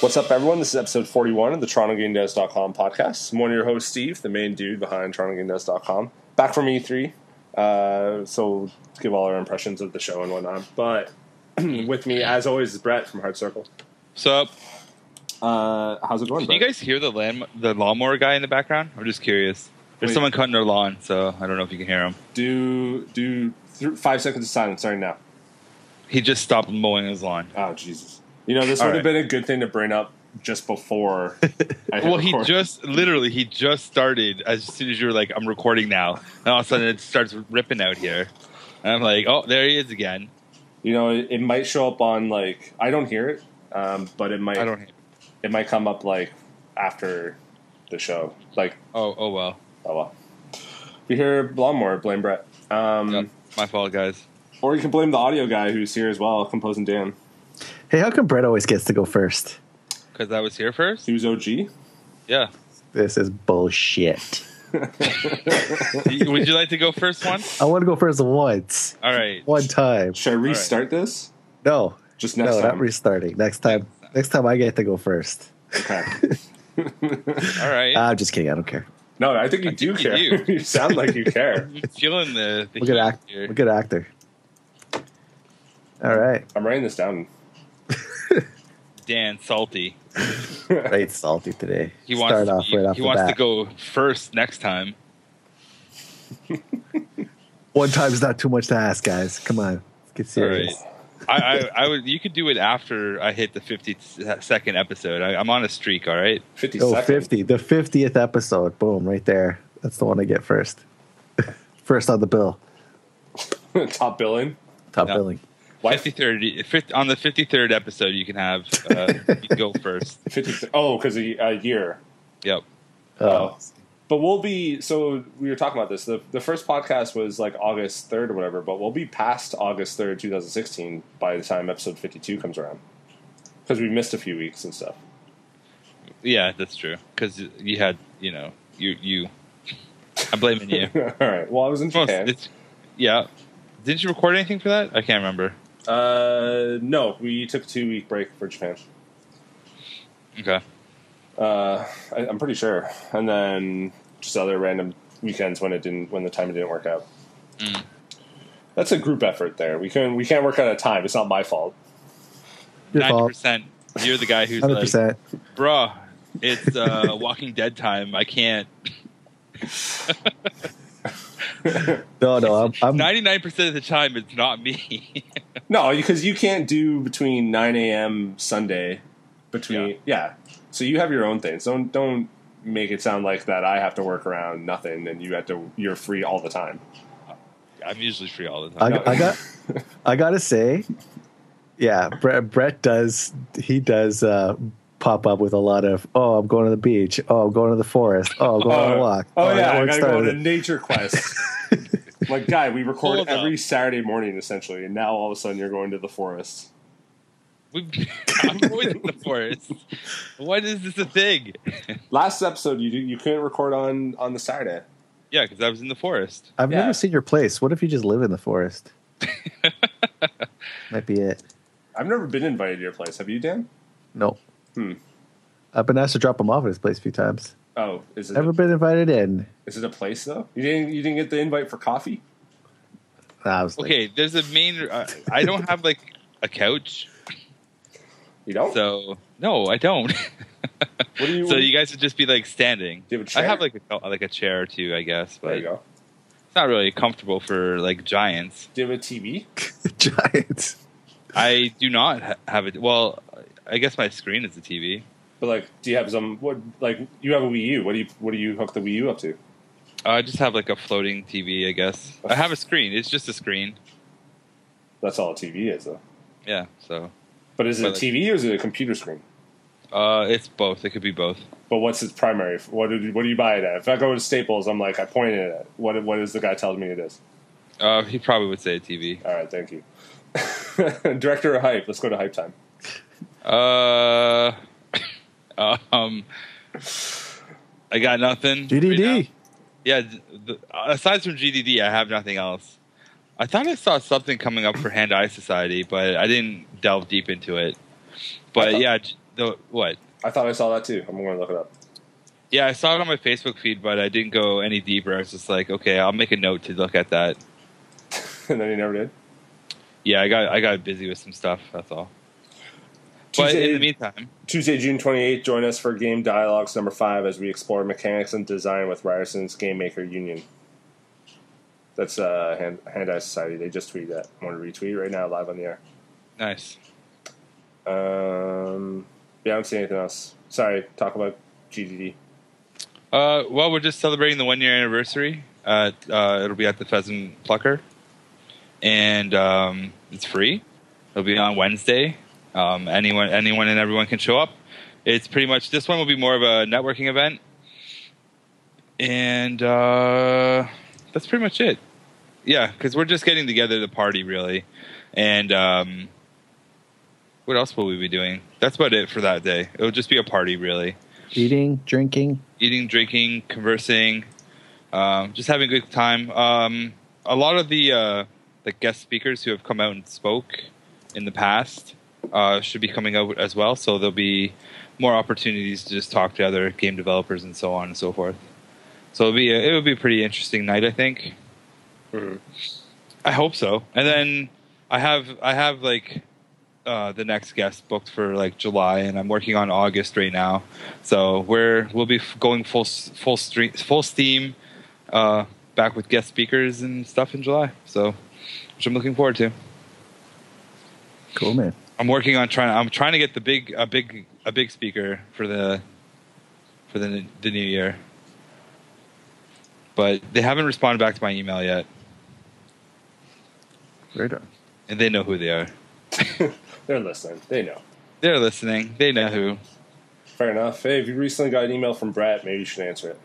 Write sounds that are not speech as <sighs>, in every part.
What's up, everyone? This is episode 41 of the TorontoGameDevs.com podcast. I'm one of your hosts, Steve, the main dude behind TorontoGameDevs.com. Back from E3, uh, so to give all our impressions of the show and whatnot. But <clears throat> with me, as always, is Brett from Hard Circle. What's up? Uh, how's it going, Can you guys hear the land, the lawnmower guy in the background? I'm just curious. There's Wait. someone cutting their lawn, so I don't know if you can hear him. do do th- five seconds of silence starting now. He just stopped mowing his lawn. Oh, Jesus. You know, this All would have right. been a good thing to bring up just before. <laughs> I Well, he just literally he just started as soon as you were like, "I'm recording now," and all of a sudden it starts ripping out here. And I'm like, "Oh, there he is again." You know, it, it might show up on, like, I don't hear it, um, but it might, I don't. it might come up, like, after the show. Like, Oh, oh well. Oh well. If you hear lawnmower, blame Brett. Um, Yep. My fault, guys. Or you can blame the audio guy who's here as well, composing Dan. Hey, how come Brett always gets to go first? Because I was here first. He was OG. Yeah. This is bullshit. <laughs> Would you like to go first once? I want to go first once. All right. One time. Should I restart this? No. Just next no, time. not restarting. Next time. Next time I get to go first. okay. <laughs> All right. I'm just kidding. I don't care. No, I think you I do think you care. do. <laughs> You, sound like you care. <laughs> I'm feeling the, the I'm a good heat act. here. Good actor. All right. I'm writing this down. Dan salty. Right salty today. He wants Start to off be- right off he the wants bat. to go first next time. One time's not too much to ask, guys. Come on. Let's get serious. I, I, I would. You could do it after I hit the fifty second episode. I, I'm on a streak. All right. 50 Oh, seconds. 50. The 50th episode. Boom, right there. That's the one I get first. <laughs> first on the bill. <laughs> Top billing. Top Yeah. billing. Why Fifty third. On the fifty third episode, you can have. Uh, <laughs> you can go first. 50? Oh, because a, a year. Yep. Oh. But we'll be so we were talking about this. The the first podcast was like August third or whatever, but we'll be past August third, two thousand sixteen, by the time episode fifty two comes around. Because we missed a few weeks and stuff. Yeah, that's true. Because you had, you know, you you. I'm blaming you. <laughs> All right. Well, I was in Well, Japan. it's- yeah. Didn't you record anything for that? I can't remember. Uh, no, we took a two week break for Japan. Okay. Uh, I, I'm pretty sure, and then just other random weekends when it didn't, when the time didn't work out. Mm. That's a group effort. There, we can we can't work out a time. It's not my fault. Your Ninety percent. You're the guy who's 100%. like, bruh, it's uh, <laughs> Walking Dead time. I can't. <laughs> no, no. I'm, I'm Ninety nine percent of the time, it's not me. No, because you can't do between 9 a.m. Sunday. Between Yeah. yeah. So you have your own things. Don't don't make it sound like that. I have to work around nothing, and you have to. You're free all the time. I'm usually free all the time. I got <laughs> I gotta say, yeah, Brett, Brett does he does uh, pop up with a lot of oh I'm going to the beach, oh I'm going to the forest, oh I'm going on a walk. Oh, yeah, that I work gotta go on a nature quest. <laughs> like, guy, we record Hold every up. Saturday morning essentially, and now all of a sudden you're going to the forest. We've- <laughs> I'm always in the forest. Why is this a thing? <laughs> Last episode, you you couldn't record on on the Saturday. yeah, because I was in the forest. I've Yeah. never seen your place. What if you just live in the forest? <laughs> Might be it. I've never been invited to your place. Have you, Dan? No. Hmm. I've been asked to drop him off at his place a few times. Oh, is it Never a, been invited in. is it a place though? You didn't you didn't get the invite for coffee? I was like, Okay, there's a main. Uh, I don't have like a couch, You don't. so no, I don't. <laughs> what do you? so you guys would just be like standing. Do you have a I chair? have like a like a chair or two, I guess, there but you go. it's not really comfortable for like giants. Do you have a TV? <laughs> Giants. I do not ha- have it. Well, I guess my screen is the TV. But like, do you have some? What like you have a Wii U? What do you what do you hook the Wii U up to? Uh, I just have like a floating TV, I guess. I have a screen. It's just a screen. That's all a TV is though. Yeah, so But is it a But, like- TV or is it a computer screen? uh, it's both. It could be both. But what's its primary? What do you, what do you buy it at? If I go to Staples, I'm like I point it at. What what is the guy tells me it is? Uh, he probably would say a TV. All right, thank you. <laughs> Director of hype. Let's go to hype time. Uh, <laughs> um, I got nothing. GDD. now. yeah, th- th- aside from GDD, I have nothing else. I thought I saw something coming up for Hand Eye Society, but I didn't delve deep into it. But thought- yeah, the what? I thought I saw that too. I'm going to look it up. Yeah, I saw it on my Facebook feed, but I didn't go any deeper. I was just like, okay, I'll make a note to look at that. <laughs> and then you never did. Yeah, I got I got busy with some stuff. That's all. But Tuesday, in the meantime, Tuesday, June 28th, join us for Game Dialogues number five as we explore mechanics and design with Ryerson's Game Maker Union. That's uh, Hand, Hand Eye Society. They just tweeted that. I want to retweet right now, live on the air. nice. Um, yeah, I don't see anything else. Sorry, talk about GDD. Uh, well, we're just celebrating the one year anniversary. Uh, uh, it'll be at the Pheasant Plucker, and um, it's free. It'll be on Wednesday. Um, anyone, anyone, and everyone can show up. It's pretty much this one will be more of a networking event, and uh, that's pretty much it. Yeah, because we're just getting together to party, really, and um, what else will we be doing? That's about it for that day. It'll just be a party, really Eating, drinking. eating, drinking, conversing, um, just having a good time. Um, a lot of the uh, the guest speakers who have come out and spoke in the past uh, should be coming out as well. So there'll be more opportunities to just talk to other game developers and so on and so forth. So it'll be a, it will be a pretty interesting night, I think. Mhm. I hope so. And then I have I have like uh, the next guest booked for like July, and I'm working on August right now. So we're we'll be f- going full full stream full steam uh, back with guest speakers and stuff in July. So which I'm looking forward to. Cool, man. I'm working on trying. I'm trying to get the big a big a big speaker for the for the the new year, but they haven't responded back to my email yet, Right on. and they know who they are. <laughs> They're listening. They know. They're listening. They know who. Fair enough. Hey, if you recently got an email from Brett, maybe you should answer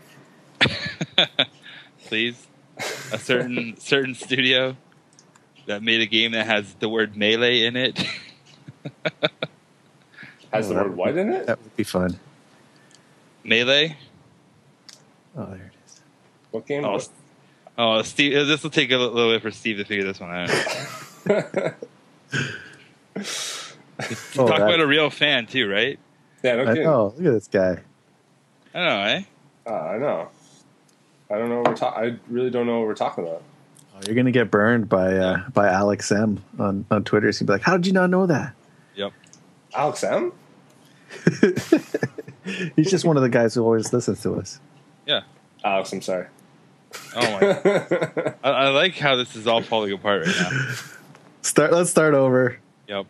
it. <laughs> Please, a certain certain studio that made a game that has the word melee in it. <laughs> Has Oh, the word would what in it? That would be fun. melee. Oh, there it is. What game? Oh, was oh, Steve. This will take a little bit for Steve to figure this one out. <laughs> it? Oh, Talk that- about a real fan too, right? yeah, no I kidding. know. Look at this guy. I know, eh? Uh, I know. I don't know what we're talking. I really don't know what we're talking about. Oh, you're gonna get burned by uh, by Alex M on on Twitter. He's gonna be like, "How did you not know that?" Yep. Alex M. <laughs> He's just one of the guys who always listens to us. Yeah. Alex, I'm sorry. Oh my. I, I like how this is all falling apart right now. Start. Let's start over. Yep.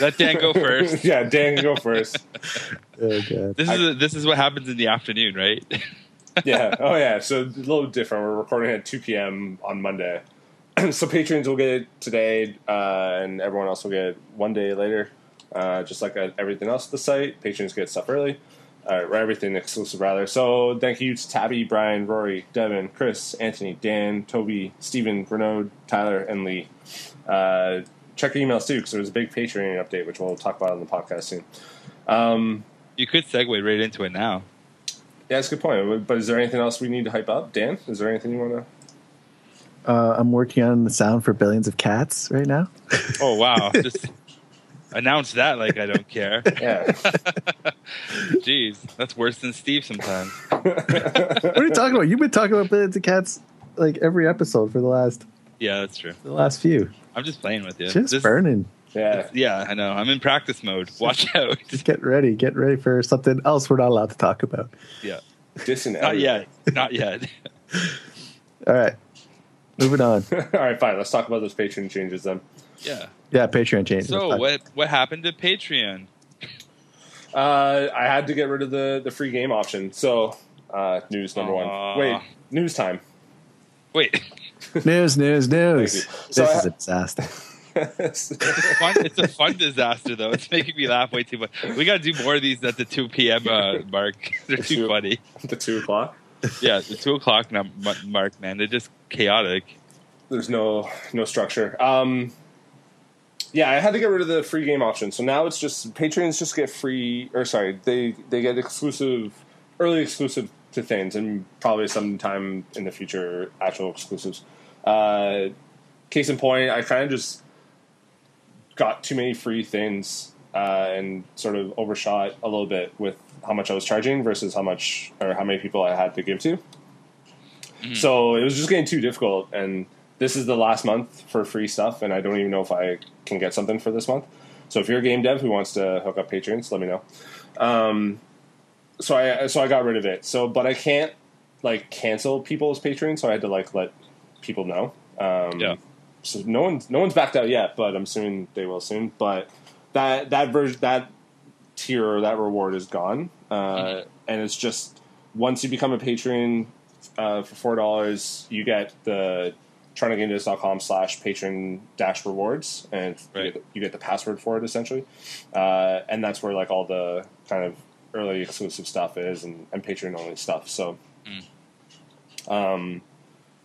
Let Dan go first. <laughs> yeah, Dan, go first. <laughs> Oh god. This is this is what happens in the afternoon, right? <laughs> yeah. Oh, yeah. So a little different. We're recording at 2 p.m. on Monday. <clears throat> so patrons will get it today, uh, and everyone else will get it one day later. Uh, just like uh, everything else at the site, patrons get stuff early. Uh, or everything exclusive, rather. So thank you to Tabby, Brian, Rory, Devin, Chris, Anthony, Dan, Toby, Stephen, Renaud, Tyler, and Lee. Uh, check your emails too, because there was a big Patreon update, which we'll talk about on the podcast soon. Um, you could segue right into it now. yeah, that's a good point. But is there anything else we need to hype up? Dan, is there anything you want to? Uh, I'm working on the sound for Billions of Cats right now. Oh wow! <laughs> Just announce that like I don't care. <laughs> Yeah. <laughs> Jeez, that's worse than Steve sometimes. <laughs> What are you talking about? You've been talking about Billions of Cats like every episode for the last Yeah, that's true. the last few. I'm just playing with you. Just This- burning. yeah. Yeah, I know. I'm in practice mode. Watch out. Just get ready. Get ready for something else we're not allowed to talk about. yeah. Dissing Not yet. Not yet. All right. Moving on. All right, fine. Let's talk about those Patreon changes then. Yeah. Yeah, Patreon changes. So what what happened to Patreon? Uh, I had to get rid of the, the free game option. So, uh, news number Aw. one. Wait, news time. Wait, <laughs> News, news, news. Thank you. This So is a disaster. it's, fun, it's a fun disaster though. It's making me laugh way too much. We got to do more of these at the two p.m. Uh, mark. <laughs> They're too Two. funny. <laughs> the two o'clock. Yeah, the two o'clock num- mark, man. They're just chaotic. There's no no structure. Um, yeah, I had to get rid of the free game option. So now it's just patrons just get free, or sorry, they they get exclusive, early exclusive to things, and probably sometime in the future, actual exclusives. Uh, case in point, I kind of just got too many free things uh, and sort of overshot a little bit with how much I was charging versus how much or how many people I had to give to. So it was just getting too difficult, and this is the last month for free stuff, and I don't even know if I can get something for this month. So if you're a game dev who wants to hook up patrons, let me know. Um, so I so I got rid of it. So but I can't like cancel people's patrons, so I had to like let people know. Um, Yeah. So no one's no one's backed out yet, but I'm assuming they will soon. But that that version that tier or that reward is gone, uh, and it's just once you become a patron uh, for four dollars, you get the TorontoGameDev.com slash patron dash rewards, and you, Right. get, you get the password for it essentially, uh, and that's where like all the kind of early exclusive stuff is and, and patron only stuff. So, um,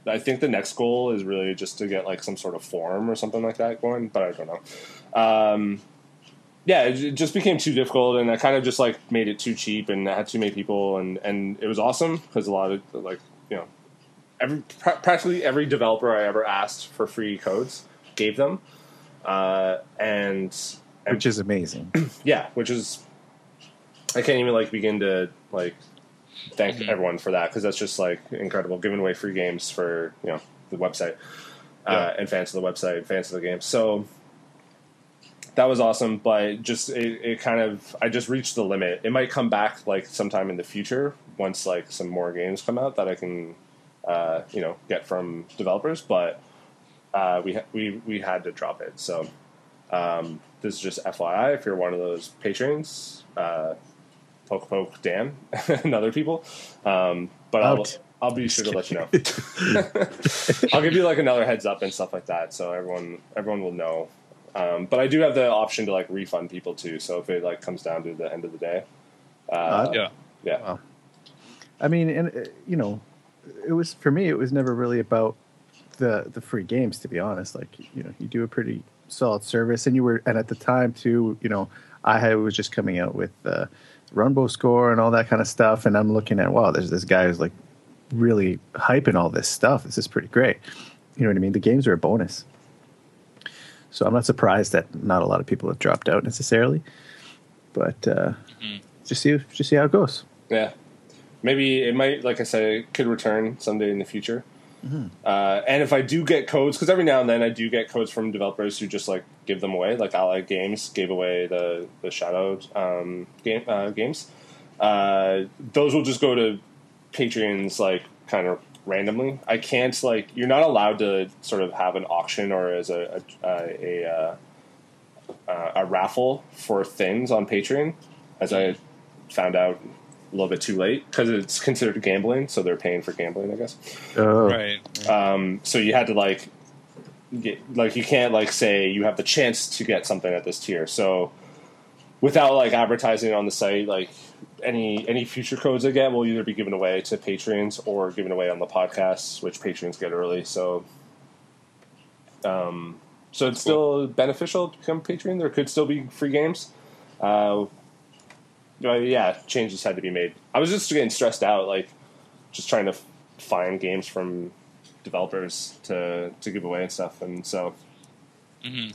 I think the next goal is really just to get like some sort of forum or something like that going, but I don't know. Um, yeah, it it just became too difficult, and I kind of just like made it too cheap, and I had too many people, and and it was awesome because a lot of like you know, every pra- practically every developer I ever asked for free codes gave them, uh, and and which is amazing. <clears throat> yeah, which is I can't even like begin to like thank Mhm. everyone for that because that's just like incredible giving away free games for you know the website uh, Yeah. and fans of the website, fans of the game. So that was awesome, but just it, it kind of I just reached the limit. It might come back like sometime in the future once like some more games come out that I can uh, you know get from developers, but uh, we ha- we we had to drop it. So um, this is just FYI if you're one of those patrons, uh, poke poke Dan <laughs> and other people. Um, but I'll I'll be sure to let you know. <laughs> I'll give you like another heads up and stuff like that, so everyone everyone will know. Um, but I do have the option to like refund people too. So if it like comes down to the end of the day, uh, Uh, Yeah. yeah, Wow. I mean, and uh, you know, it was for me. It was never really about the the free games, to be honest. Like you know, you do a pretty solid service, and you were, and at the time too, you know, I had, was just coming out with the Runbow score and all that kind of stuff, and I'm looking at wow, there's this guy who's like really hyping all this stuff. This is pretty great. You know what I mean? The games are a bonus. So I'm not surprised that not a lot of people have dropped out necessarily, but uh, just see just see how it goes. yeah. Maybe it might, like I said, it could return someday in the future. Uh, and if I do get codes, because every now and then I do get codes from developers who just like give them away, like Allied Games gave away the the Shadow um, game uh, games. Uh, those will just go to Patreons like kind of randomly. I can't like you're not allowed to sort of have an auction or as a a, a, a, uh, a raffle for things on Patreon, as I found out a little bit too late because it's considered gambling, so they're paying for gambling, I guess. Oh, Right. Um, so you had to like get like you can't like say you have the chance to get something at this tier. So without like advertising on the site, like any any future codes I get will either be given away to patrons or given away on the podcast, which patrons get early. So um, so it's still beneficial to become a patron. There could still be free games. Uh, but yeah, changes had to be made. I was just getting stressed out, like just trying to find games from developers to to give away and stuff. And so, Mhm.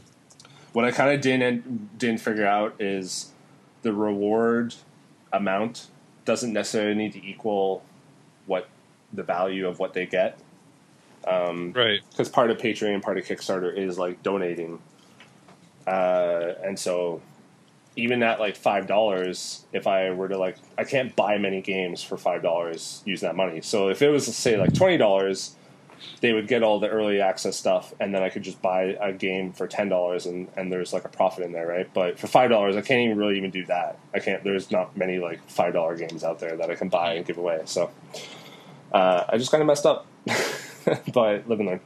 what I kind of didn't didn't figure out is the reward amount doesn't necessarily need to equal what the value of what they get. Um, Right. because part of Patreon part of Kickstarter is like donating, uh, and so even at like five dollars, if I were to like, I can't buy many games for five dollars using that money. So if it was say like twenty dollars, they would get all the early access stuff, and then I could just buy a game for ten dollars, and and there's like a profit in there, right? But for five dollars, I can't even really even do that. I can't. There's not many like five dollar games out there that I can buy and give away. So uh, I just kind of messed up, <laughs> but live and learn.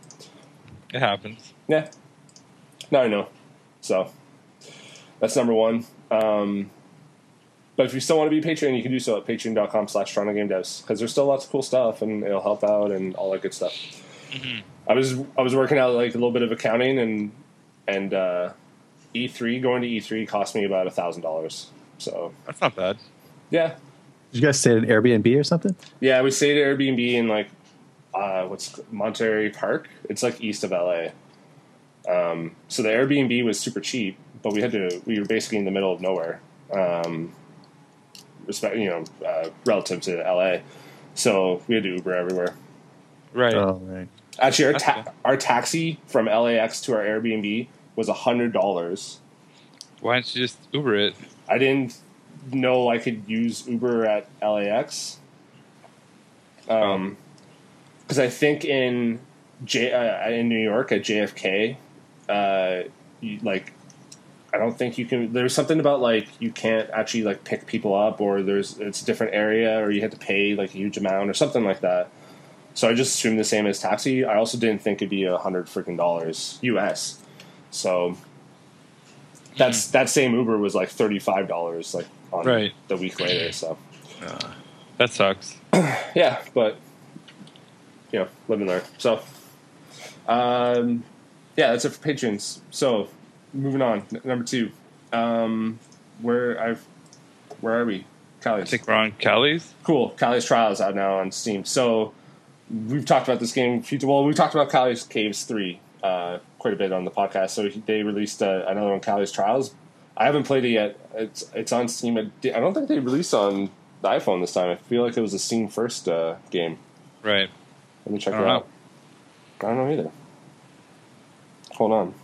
It happens. Yeah. Now I know. So that's number one. Um, but if you still want to be a patron, you can do so at patreon.com slash Toronto Game Devs because there's still lots of cool stuff and it'll help out and all that good stuff. I was I was working out like a little bit of accounting and and uh, E3 going to E3 cost me about a thousand dollars. So That's not bad. yeah, Did you guys stay at an Airbnb or something? Yeah, we stayed at Airbnb in like uh, what's Monterey Park. It's like east of LA. Um, so the Airbnb was super cheap, but we had to. We were basically in the middle of nowhere. Um, respect, you know, uh, relative to LA. So we had to Uber everywhere. Right. Oh, right. Actually, our ta- our taxi from LAX to our Airbnb was a hundred dollars. Why don't you just Uber it? I didn't know I could use Uber at LAX. Um, because I think in J uh, in New York at JFK, uh, you, like I don't think you can. There's something about like you can't actually like pick people up, or there's it's a different area, or you have to pay like a huge amount, or something like that. So I just assumed the same as taxi. I also didn't think it'd be a hundred freaking dollars US. So that's that same Uber was like thirty five dollars like on Right. the week later. So That sucks. <clears throat> yeah, but you know, live and learn. So um, yeah, that's it for patrons. So moving on, N- number two. Um, where I've where are we? Cally's. I think we're on Cally's. Cool. Cally's Trial is out now on Steam. So we've talked about this game. a Well, we talked about Cally's Caves three uh, quite a bit on the podcast. So they released uh, another one, Cally's Trials. I haven't played it yet. It's it's on Steam. I don't think they released on the iPhone this time. I feel like it was a Steam first uh, game. Right. Let me check it out. I don't know either. Hold on.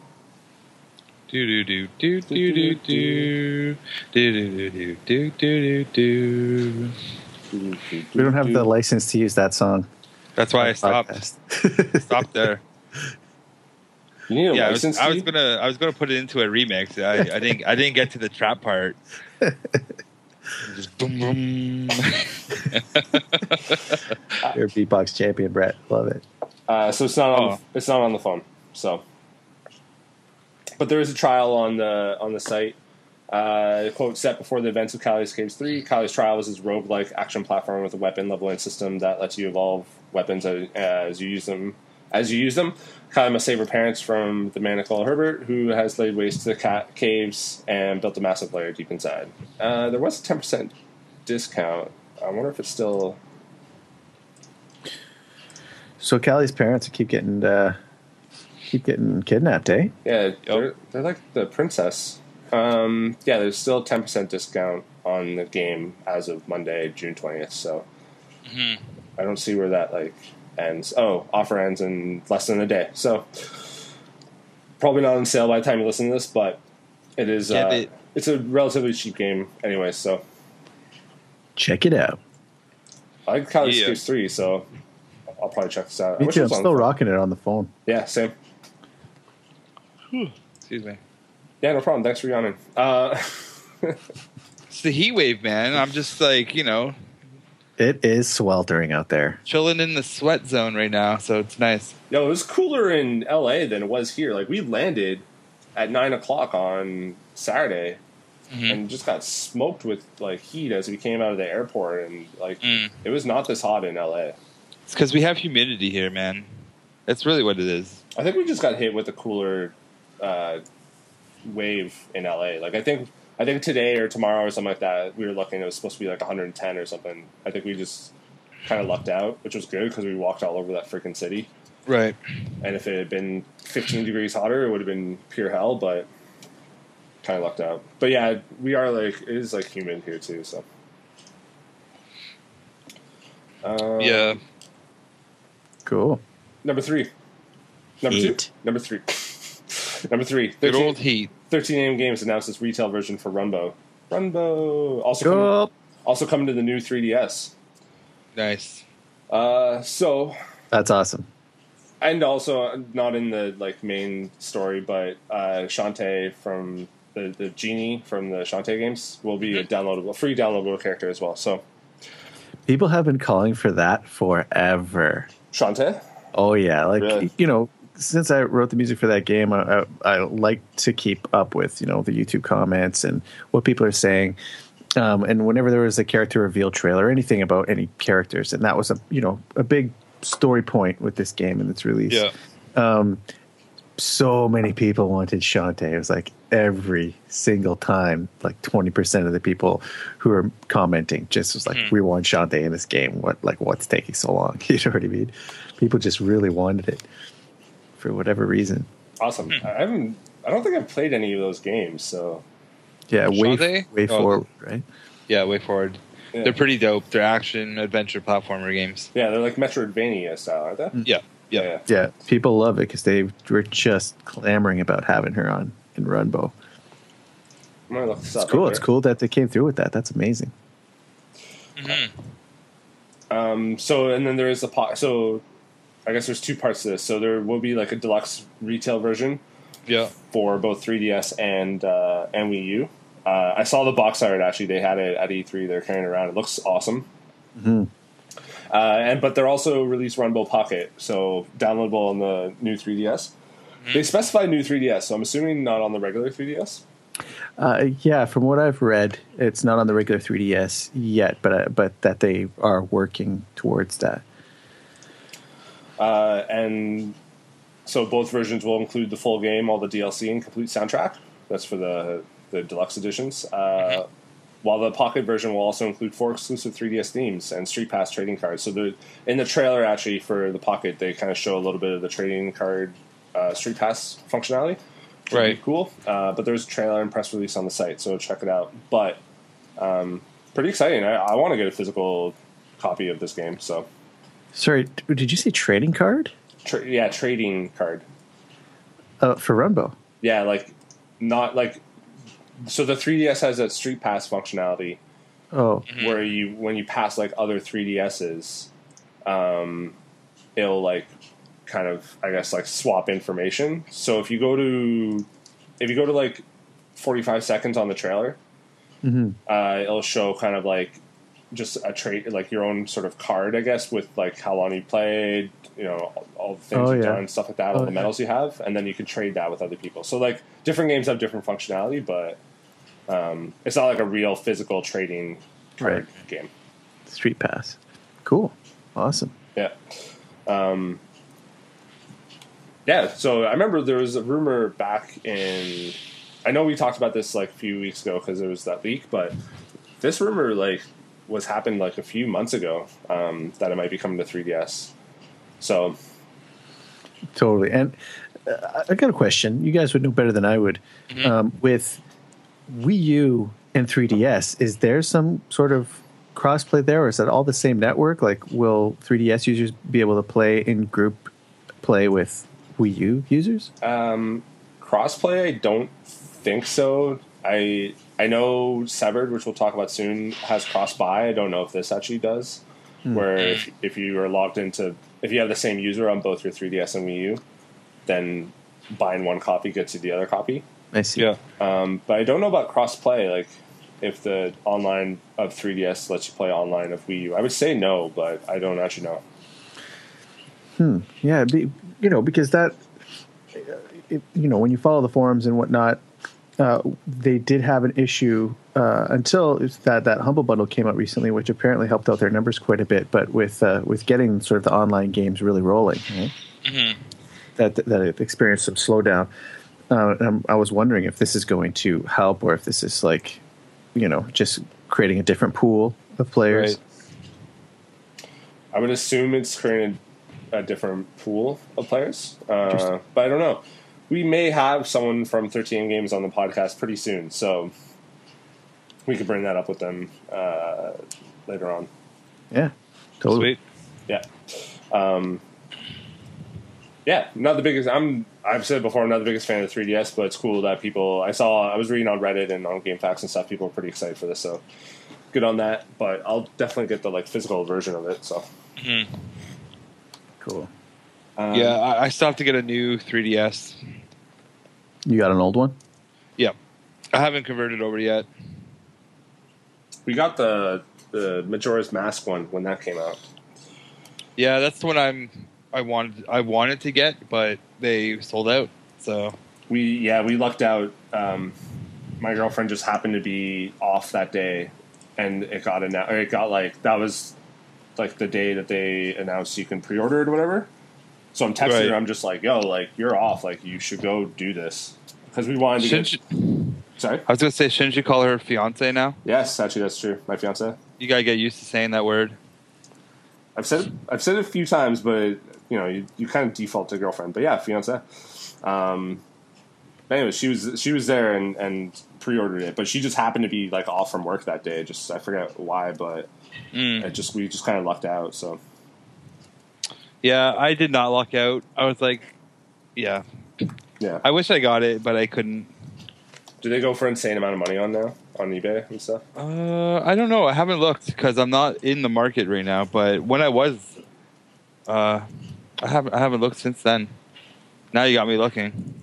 Do do do do do do do do do do do do do do. We don't have the license to use that song. That's why I stopped. Podcast. <laughs> Stopped there. You need a Yeah, I was. I was gonna I was gonna put it into a remix. I, I didn't I didn't get to the trap part. <laughs> Just boom boom. You're a beatbox champion, Brett. Love it. Uh, so it's not on Oh. it's not on the phone. So, but there is a trial on the on the site. Uh, quote set before the events of Cally's Caves 3. Cally's Trial is this roguelike action platform with a weapon leveling system that lets you evolve weapons as, as you use them. As you use them, Cally must save her parents from the man called Herbert, who has laid waste to the ca- caves and built a massive lair deep inside. Uh, there was a 10% discount. I wonder if it's still. So Cally's parents keep getting uh, keep getting kidnapped, eh? Yeah, they're, they're like the princess. Um, yeah, there's still a 10% discount on the game as of Monday, June 20th. So Mhm. I don't see where that like ends. Oh, offer ends in less than a day. So probably not on sale by the time you listen to this, but it is. Get uh, it. It's a relatively cheap game, anyway. So Check it out. I like Cally's Yeah. Caves 3, so I'll probably check this out. I Me wish too. it I'm was still phone. rocking it on the phone. Yeah, same. Excuse me. Yeah, no problem. Thanks for yawning. Uh, <laughs> It's the heat wave, man. I'm just like you know It is sweltering out there. chilling in the sweat zone right now, so it's nice. Yo, it was cooler in LA than it was here. Like we landed at nine o'clock on Saturday Mhm. and just got smoked with like heat as we came out of the airport and like Mm. it was not this hot in LA. It's because we have humidity here, man. That's really what it is. I think we just got hit with a cooler uh, wave in LA. Like I think I think today or tomorrow or something like that, we were looking. It was supposed to be like 110 or something. I think we just kind of lucked out, which was good because we walked all over that freaking city. Right. And if it had been 15 degrees hotter, it would have been pure hell. But kind of lucked out. But yeah, we are like it is like humid here too. So um, Yeah. Cool. Number three. Number Heat. two. Number three. Number three. Good 13 old heat. 13 AM Games announced its retail version for Runbow. Runbow also coming, also coming to the new 3DS. Nice. Uh, so That's awesome. and also uh, not in the like main story, but uh, Shantae from the the genie from the Shantae games will be a downloadable, free downloadable character as well. So People have been calling for that forever. Shantae, Oh yeah, like Really? you know, since I wrote the music for that game, I, I, I like to keep up with you know the YouTube comments and what people are saying. Um, and whenever there was a character reveal trailer, anything about any characters, and that was a you know a big story point with this game and its release. Yeah. Um, so many people wanted Shantae. It was like every single time, like twenty percent of the people who are commenting just was like, Hmm. "We want Shantae in this game. What like what's taking so long?" <laughs> You know what I mean? People just really wanted it for whatever reason. Awesome. Hmm. I haven't. I don't think I've played any of those games. So Yeah, way Shantae? way Oh. forward, right? Yeah, way forward. yeah. They're pretty dope. They're action adventure platformer games. Yeah, they're like Metroidvania style, aren't they? Yeah, yeah. Yeah, people love it because they were just clamoring about having her on in Runbow. I'm gonna look this It's up. cool. right It's cool that they came through with that. That's amazing. Um, so and then there is the po- so I guess there's two parts to this. So there will be like a deluxe retail version Yeah. for both 3DS and uh, and Wii U. Uh, I saw the box art actually. They had it at E3. They're carrying it around. It looks awesome. Mhm. Uh, and but they're also released Runbow Pocket, so downloadable on the new 3DS. They specify new 3DS, so I'm assuming not on the regular 3DS. Uh, yeah, from what I've read, it's not on the regular 3DS yet, but uh, but that they are working towards that. Uh, and so both versions will include the full game, all the DLC, and complete soundtrack. That's for the the deluxe editions. Uh, While the Pocket version will also include four exclusive 3DS themes and Street Pass trading cards. So the in the trailer, actually for the Pocket, they kind of show a little bit of the trading card uh, Street Pass functionality. which would be Right. cool. Uh, but there's a trailer and press release on the site, so check it out. But um, pretty exciting. I, I want to get a physical copy of this game. So Sorry, did you say trading card tra- yeah, trading card. uh, for Runbow? Yeah, like not like so the 3DS has that Street Pass functionality Oh, where you when you pass like other 3DSs, um, it'll like kind of I guess like swap information. So if you go to if you go to like 45 seconds on the trailer, Mhm. uh, it'll show kind of like just a trait like your own sort of card, I guess, with like how long you played, you know, all, all the things Oh, you've yeah. done, stuff like that, all Oh, the yeah. medals you have, and then you can trade that with other people. So like different games have different functionality, but um, it's not like a real physical trading card Right. game. Street Pass. Cool. Awesome. Yeah. Um, yeah, so I remember there was a rumor back in. I know we talked about this like a few weeks ago because there was that leak, but this rumor like was happened like a few months ago um, that it might be coming to 3DS. So Totally. And uh, I got a question. You guys would know better than I would. Um, with Wii U and 3DS, is there some sort of crossplay there, or is that all the same network? Like, will 3DS users be able to play in group play with Wii U users? um, crossplay, I don't think so. I I know Severed, which we'll talk about soon, has cross buy. I don't know if this actually does. Where if, if you are logged into if you have the same user on both your 3DS and Wii U, then buying one copy gets you the other copy. I see. Yeah. Um, but I don't know about cross play. Like if the online of 3DS lets you play online of Wii U, I would say no, but I don't actually know. Hmm. Yeah, be, you know, because that, uh, it, you know, when you follow the forums and whatnot, uh, they did have an issue uh, until that that Humble Bundle came out recently, which apparently helped out their numbers quite a bit. But with uh, with getting sort of the online games really rolling, right? that that it experienced some slowdown. Uh, I was wondering if this is going to help, or if this is like, you know, just creating a different pool of players. Right. I would assume it's creating a different pool of players, uh, but I don't know. We may have someone from 13 Games on the podcast pretty soon, so we could bring that up with them uh, later on. Yeah, totally. Sweet. Yeah. Um, yeah, not the biggest. I'm. I've said before, I'm not the biggest fan of the 3DS, but it's cool that people. I saw. I was reading on Reddit and on Game GameFAQs and stuff. People are pretty excited for this, so good on that. But I'll definitely get the like physical version of it. So Cool. Um, yeah, I, I still have to get a new 3DS. You got an old one? Yeah, I haven't converted over yet. we got the the Majora's Mask one when that came out. Yeah, that's the one I'm. I wanted. I wanted to get, but they sold out. So We yeah we lucked out. Um, my girlfriend just happened to be off that day, and it got announced. It got like that was like the day that they announced you can pre-order it or whatever. So I'm texting Right. her. I'm just like, yo, like you're off. Like you should go do this because we wanted to Shouldn't get. you, Sorry. I was gonna say, shouldn't you call her fiance now? Yes, actually, that's true. My fiance. You gotta get used to saying that word. I've said it, I've said it a few times, but you know, you, you kind of default to girlfriend. But yeah, fiance. Um, but anyway, she was she was there and, and pre-ordered it, but she just happened to be like off from work that day. Just I forget why, but Mm. it just we just kind of lucked out. So Yeah, I did not luck out. I was like, yeah, yeah. I wish I got it, but I couldn't. Do they go for insane amount of money on now on eBay and stuff? Uh, I don't know. I haven't looked because I'm not in the market right now. But when I was, uh, I haven't. I haven't looked since then. Now you got me looking.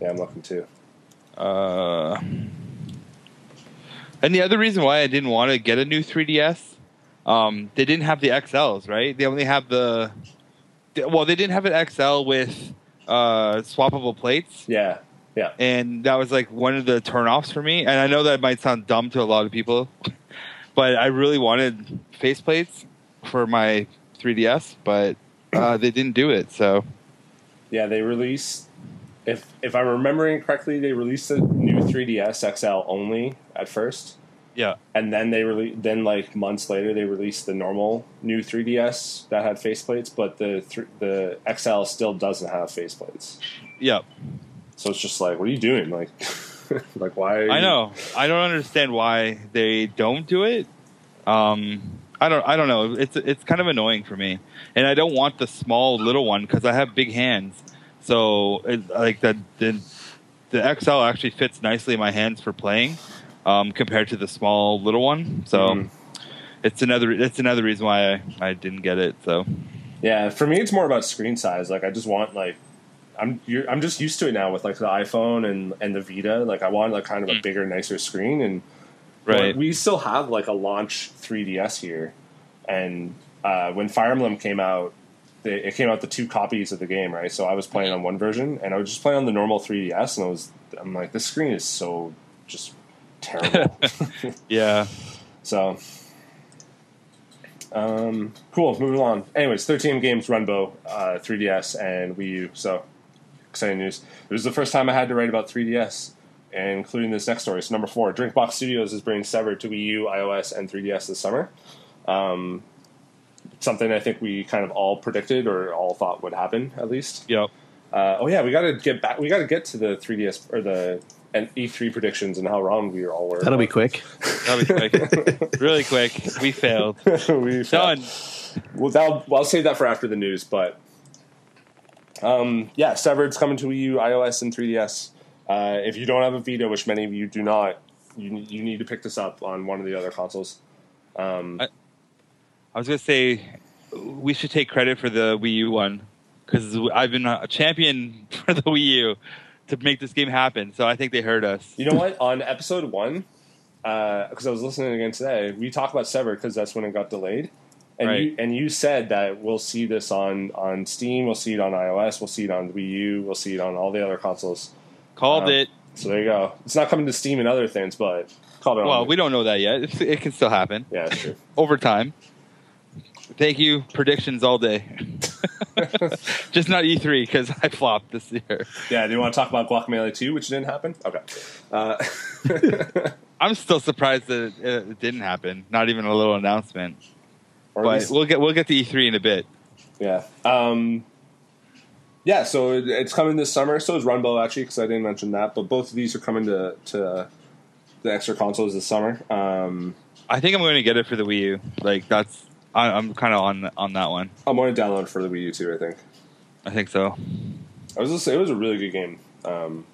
Yeah, I'm looking too. Uh, and the other reason why I didn't want to get a new 3DS, um, they didn't have the XLs, right? They only have the, well, they didn't have an XL with uh, swappable plates. Yeah, yeah. and that was like one of the turnoffs for me. And I know that might sound dumb to a lot of people, but I really wanted faceplates for my 3DS, but uh, they didn't do it. So Yeah, they released. If if I'm remembering correctly, they released a new 3DS XL only at first, yeah, and then they rele- then like months later they released the normal new 3DS that had faceplates, but the th- the XL still doesn't have faceplates. yeah, So it's just like, what are you doing? Like, <laughs> like why? I know. I don't understand why they don't do it. Um, I don't. I don't know. It's it's kind of annoying for me, and I don't want the small little one because I have big hands. So it, like the the the XL actually fits nicely in my hands for playing, um, compared to the small little one. So Mhm. it's another it's another reason why I, I didn't get it. So Yeah, for me, it's more about screen size. Like, I just want like. I'm you're, I'm just used to it now with like the iPhone and, and the Vita. Like I want like kind of a Mm. bigger, nicer screen, and right. We still have like a launch 3DS here, and uh, when Fire Emblem came out, they, it came out the two copies of the game, right? So I was playing on one version, and I was just playing on the normal 3DS, and I was I'm like, this screen is so just terrible. <laughs> <laughs> yeah. so. Um, cool. Moving on. Anyways, 13 games, Runbow, uh, 3DS, and Wii U. So exciting news. It was the first time I had to write about 3DS, and including this next story. So number four, Drinkbox Studios is bringing Severed to Wii U, iOS, and 3DS this summer. Um, something I think we kind of all predicted or all thought would happen at least. Yep. Uh, oh yeah, we got to get back. We got to get to the 3DS or the and E3 predictions and how wrong we all were. That'll be quick. That'll be quick. <laughs> really quick. We failed. <laughs> we Done. Well, that'll, well, I'll save that for after the news. But um, yeah, Severed's coming to Wii U, iOS, and 3DS. Uh, if you don't have a Vita, which many of you do not, you you need to pick this up on one of the other consoles. Um, I- I was gonna say we should take credit for the Wii U one because I've been a champion <laughs> for the Wii U to make this game happen. So I think they heard us. you know what? On episode one, because I was listening again today, we talked about Sever because that's when it got delayed. And you and you said that we'll see this on on Steam, we'll see it on iOS, we'll see it on Wii U, we'll see it on all the other consoles. Called Um, it. So there you go. It's not coming to Steam and other things, but called it. Well, we don't know that yet. It's- <laughs> It can still happen Yeah, that's true. <laughs> over time. Thank you. Predictions all day. <laughs> Just not E3 because I flopped this year. Yeah, do you want to talk about Guacamelee 2, which didn't happen? Okay. Uh, <laughs> I'm still surprised that it, it didn't happen. Not even a little announcement. or But least- we'll get we'll get to E3 in a bit. yeah. Um, yeah, so it, it's coming this summer. So is Runbow, actually, because I didn't mention that. But both of these are coming to, to the extra consoles this summer. Um, I think I'm going to get it for the Wii U. Like that's I, I'm kind of on on that one. I'm going to download for the Wii U, too, I think. I think so. I was it was a really good game. Um,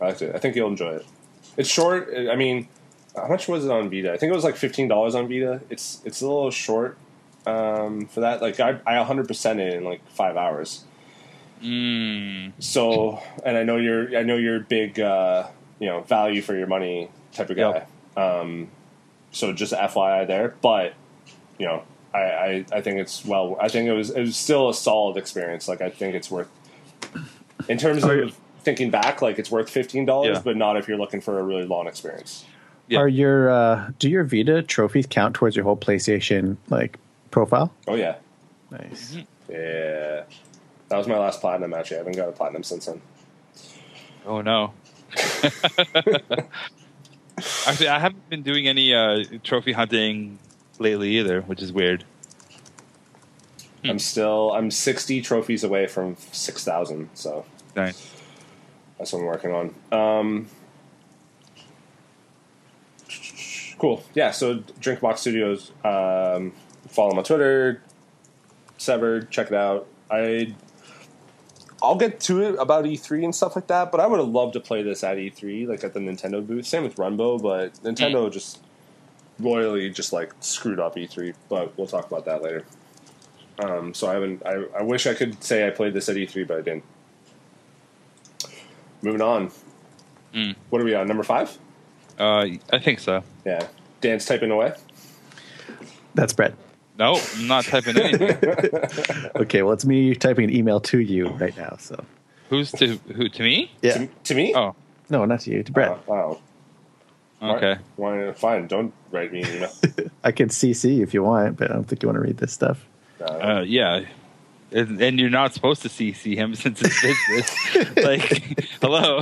I liked it. I think you'll enjoy it. It's short. I mean, how much was it on Vita? I think it was like fifteen dollars on Vita. It's it's a little short um, for that. Like I I 100 percent it in like five hours. Mm. So, and I know you're I know you're a big uh, you know value for your money type of guy. Um, so just FYI there, but you know. I, I, I think it's well. I think it was it was still a solid experience. Like I think it's worth in terms Are you- of thinking back, like it's worth fifteen dollars, Yeah. but not if you're looking for a really long experience. Yeah. Are your uh, do your Vita trophies count towards your whole PlayStation like profile? Oh yeah, Nice. yeah. That was my last platinum. Actually, I haven't got a platinum since then. Oh no. <laughs> <laughs> Actually, I haven't been doing any uh, trophy hunting lately either, which is weird. I'm still I'm 60 trophies away from 6,000, so Nice. that's what I'm working on. Um, cool. Yeah. So Drinkbox Studios. Um, follow them on Twitter. Severed. Check it out. I. I'll get to it about E3 and stuff like that, but I would have loved to play this at E3, like at the Nintendo booth. Same with Runbow, but Nintendo just royally just like screwed up E3. But we'll talk about that later. Um, so I haven't. I, I wish I could say I played this at E3, but I didn't. Moving on. Mm. What are we on? Number five? Uh, I think so. Yeah. Dan's typing away. That's Brett. No, I'm not typing anything. <laughs> Okay, well, it's me typing an email to you right now. So Who's to who? To me? yeah, To, to me? Oh, no, not to you, to Brett. Oh, wow. Okay. Why, fine. Don't write me an email. <laughs> I can CC if you want, but I don't think you want to read this stuff. No. Uh, yeah. And, and you're not supposed to CC him <laughs> since it's business. <laughs> like, hello.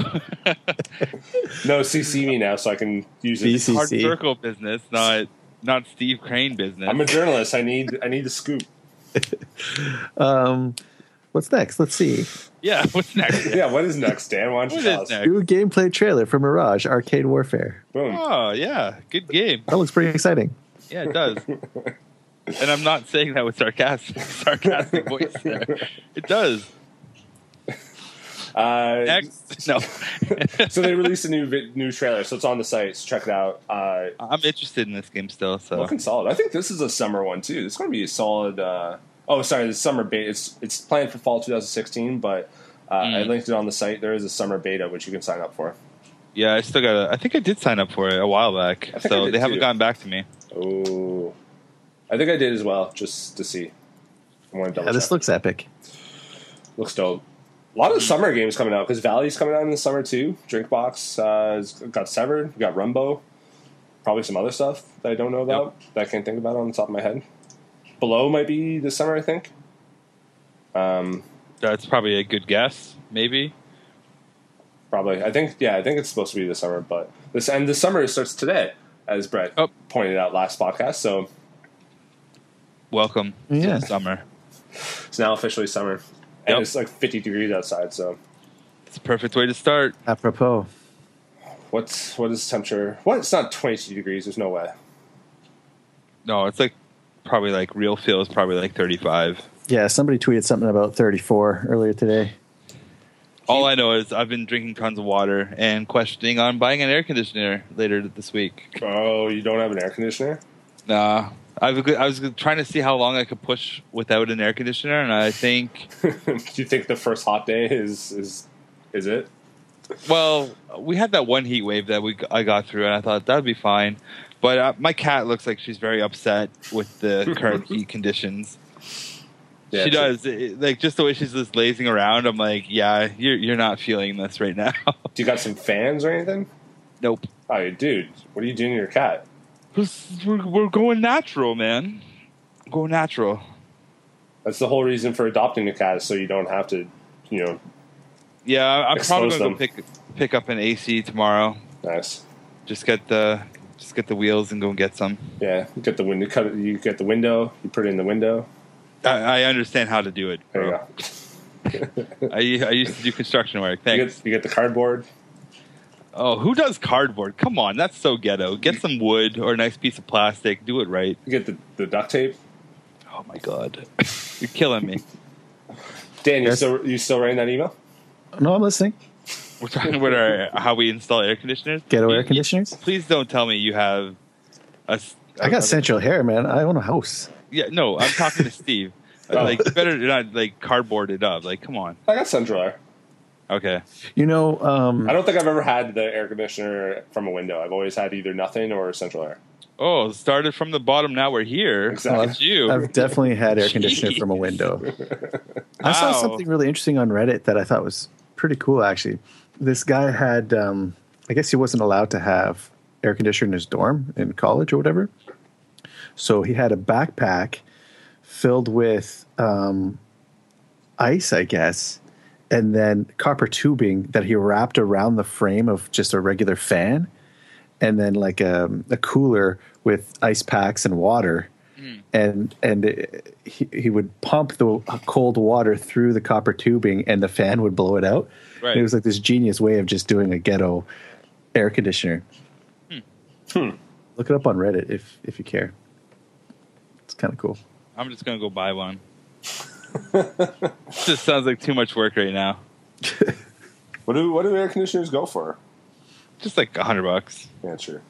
no, CC me now so I can use it. VC. Hard CC. circle business, not not Steve Crane business. I'm a journalist. I need I need the scoop. Um, what's next? Let's see. Yeah. <laughs> What's next? Yeah, what is next, Dan? Why don't you What tell is us? next? Do a gameplay trailer for Mirage Arcane Warfare. Boom. Oh yeah, good game. That looks pretty exciting. Yeah, it does. <laughs> and I'm not saying that with sarcastic, <laughs> sarcastic voice. There. It does. Uh, Next, no. so they released a new vi- new trailer, so it's on the site. So check it out. Uh, I'm interested in this game still. So looking solid. I think this is a summer one too. It's going to be a solid. Uh, oh, sorry, the summer beta. It's it's planned for fall 2016, but uh, I Mm. linked it on the site. There is a summer beta which you can sign up for. yeah, I still got. to I think I did sign up for it a while back. I think I So did they haven't gotten back to me. Oh, I think I did as well, just to see. I want to Yeah, this looks epic. looks dope. A lot of summer games coming out because Valley's coming out in the summer too. Drinkbox uh, has got Severed, we got Runbow, probably some other stuff that I don't know about that I can't think about on the top of my head. Below might be this summer, I think. Um, That's probably a good guess. Maybe. probably, I think, yeah, I think it's supposed to be this summer, but this and the summer starts today, as Brett Oh. pointed out last podcast. So Welcome Yeah. to summer. it's now officially summer, and Yep. it's like 50 degrees outside. So It's a perfect way to start. Apropos, what's what is temperature? What? It's not 22 degrees. There's no way. No, it's like probably like real feel is probably like 35. yeah, somebody tweeted something about 34 earlier today. All I know is I've been drinking tons of water and questioning on buying an air conditioner later this week. Oh, you don't have an air conditioner? Nah, I was I was trying to see how long I could push without an air conditioner, and I think, <laughs> Do you think the first hot day is is is it? well, we had that one heat wave that we I got through, and I thought that'd be fine. But uh, my cat looks like she's very upset with the <laughs> current heat conditions. Yeah, she does, It- like just the way she's just lazing around. I'm like, yeah, you're you're not feeling this right now. <laughs> Do you got some fans or anything? nope. Oh, dude, what are you doing to your cat? We're, we're going natural, man. Going natural. That's the whole reason for adopting a cat, so you don't have to, you know, Yeah, I'm probably gonna go pick pick up an AC tomorrow. nice. Just get the just get the wheels and go and get some. Yeah, you get the window. Cut it. You get the window. You put it in the window. I, I understand how to do it. There you go. I, I used to do construction work. You Thanks. get, you get the cardboard. Oh, who does cardboard? Come on, that's so ghetto. Get some wood or a nice piece of plastic. Do it right. You get the, the duct tape. Oh my god, <laughs> you're killing me. Dan, you still you still writing that email? No, I'm listening. We're talking about our, how we install air conditioners. Ghetto You- air conditioners. Please don't tell me you have a. s- I got a- central hair, man. I own a house. Yeah, no, I'm talking to <laughs> Steve. Oh. Like, you better not like cardboard it up. Like, come on. I got central air. Okay. You know, um, I don't think I've ever had the air conditioner from a window. I've always had either nothing or central air. Oh, started from the bottom. Now we're here. Exactly. It's you. I've definitely had air conditioner from a window. <laughs> I saw something really interesting on Reddit that I thought was pretty cool. Actually, this guy had, um, I guess he wasn't allowed to have air conditioner in his dorm in college or whatever. So he had a backpack filled with um, ice, I guess, and then copper tubing that he wrapped around the frame of just a regular fan, and then like a, a cooler with ice packs and water. And and it, he he would pump the cold water through the copper tubing, and the fan would blow it out. Right. And it was like this genius way of just doing a ghetto air conditioner. Hmm. Look it up on Reddit if if you care. It's kind of cool. I'm just gonna go buy one. <laughs> just sounds like too much work right now. <laughs> What do what do air conditioners go for? Just like a hundred bucks. Yeah, sure.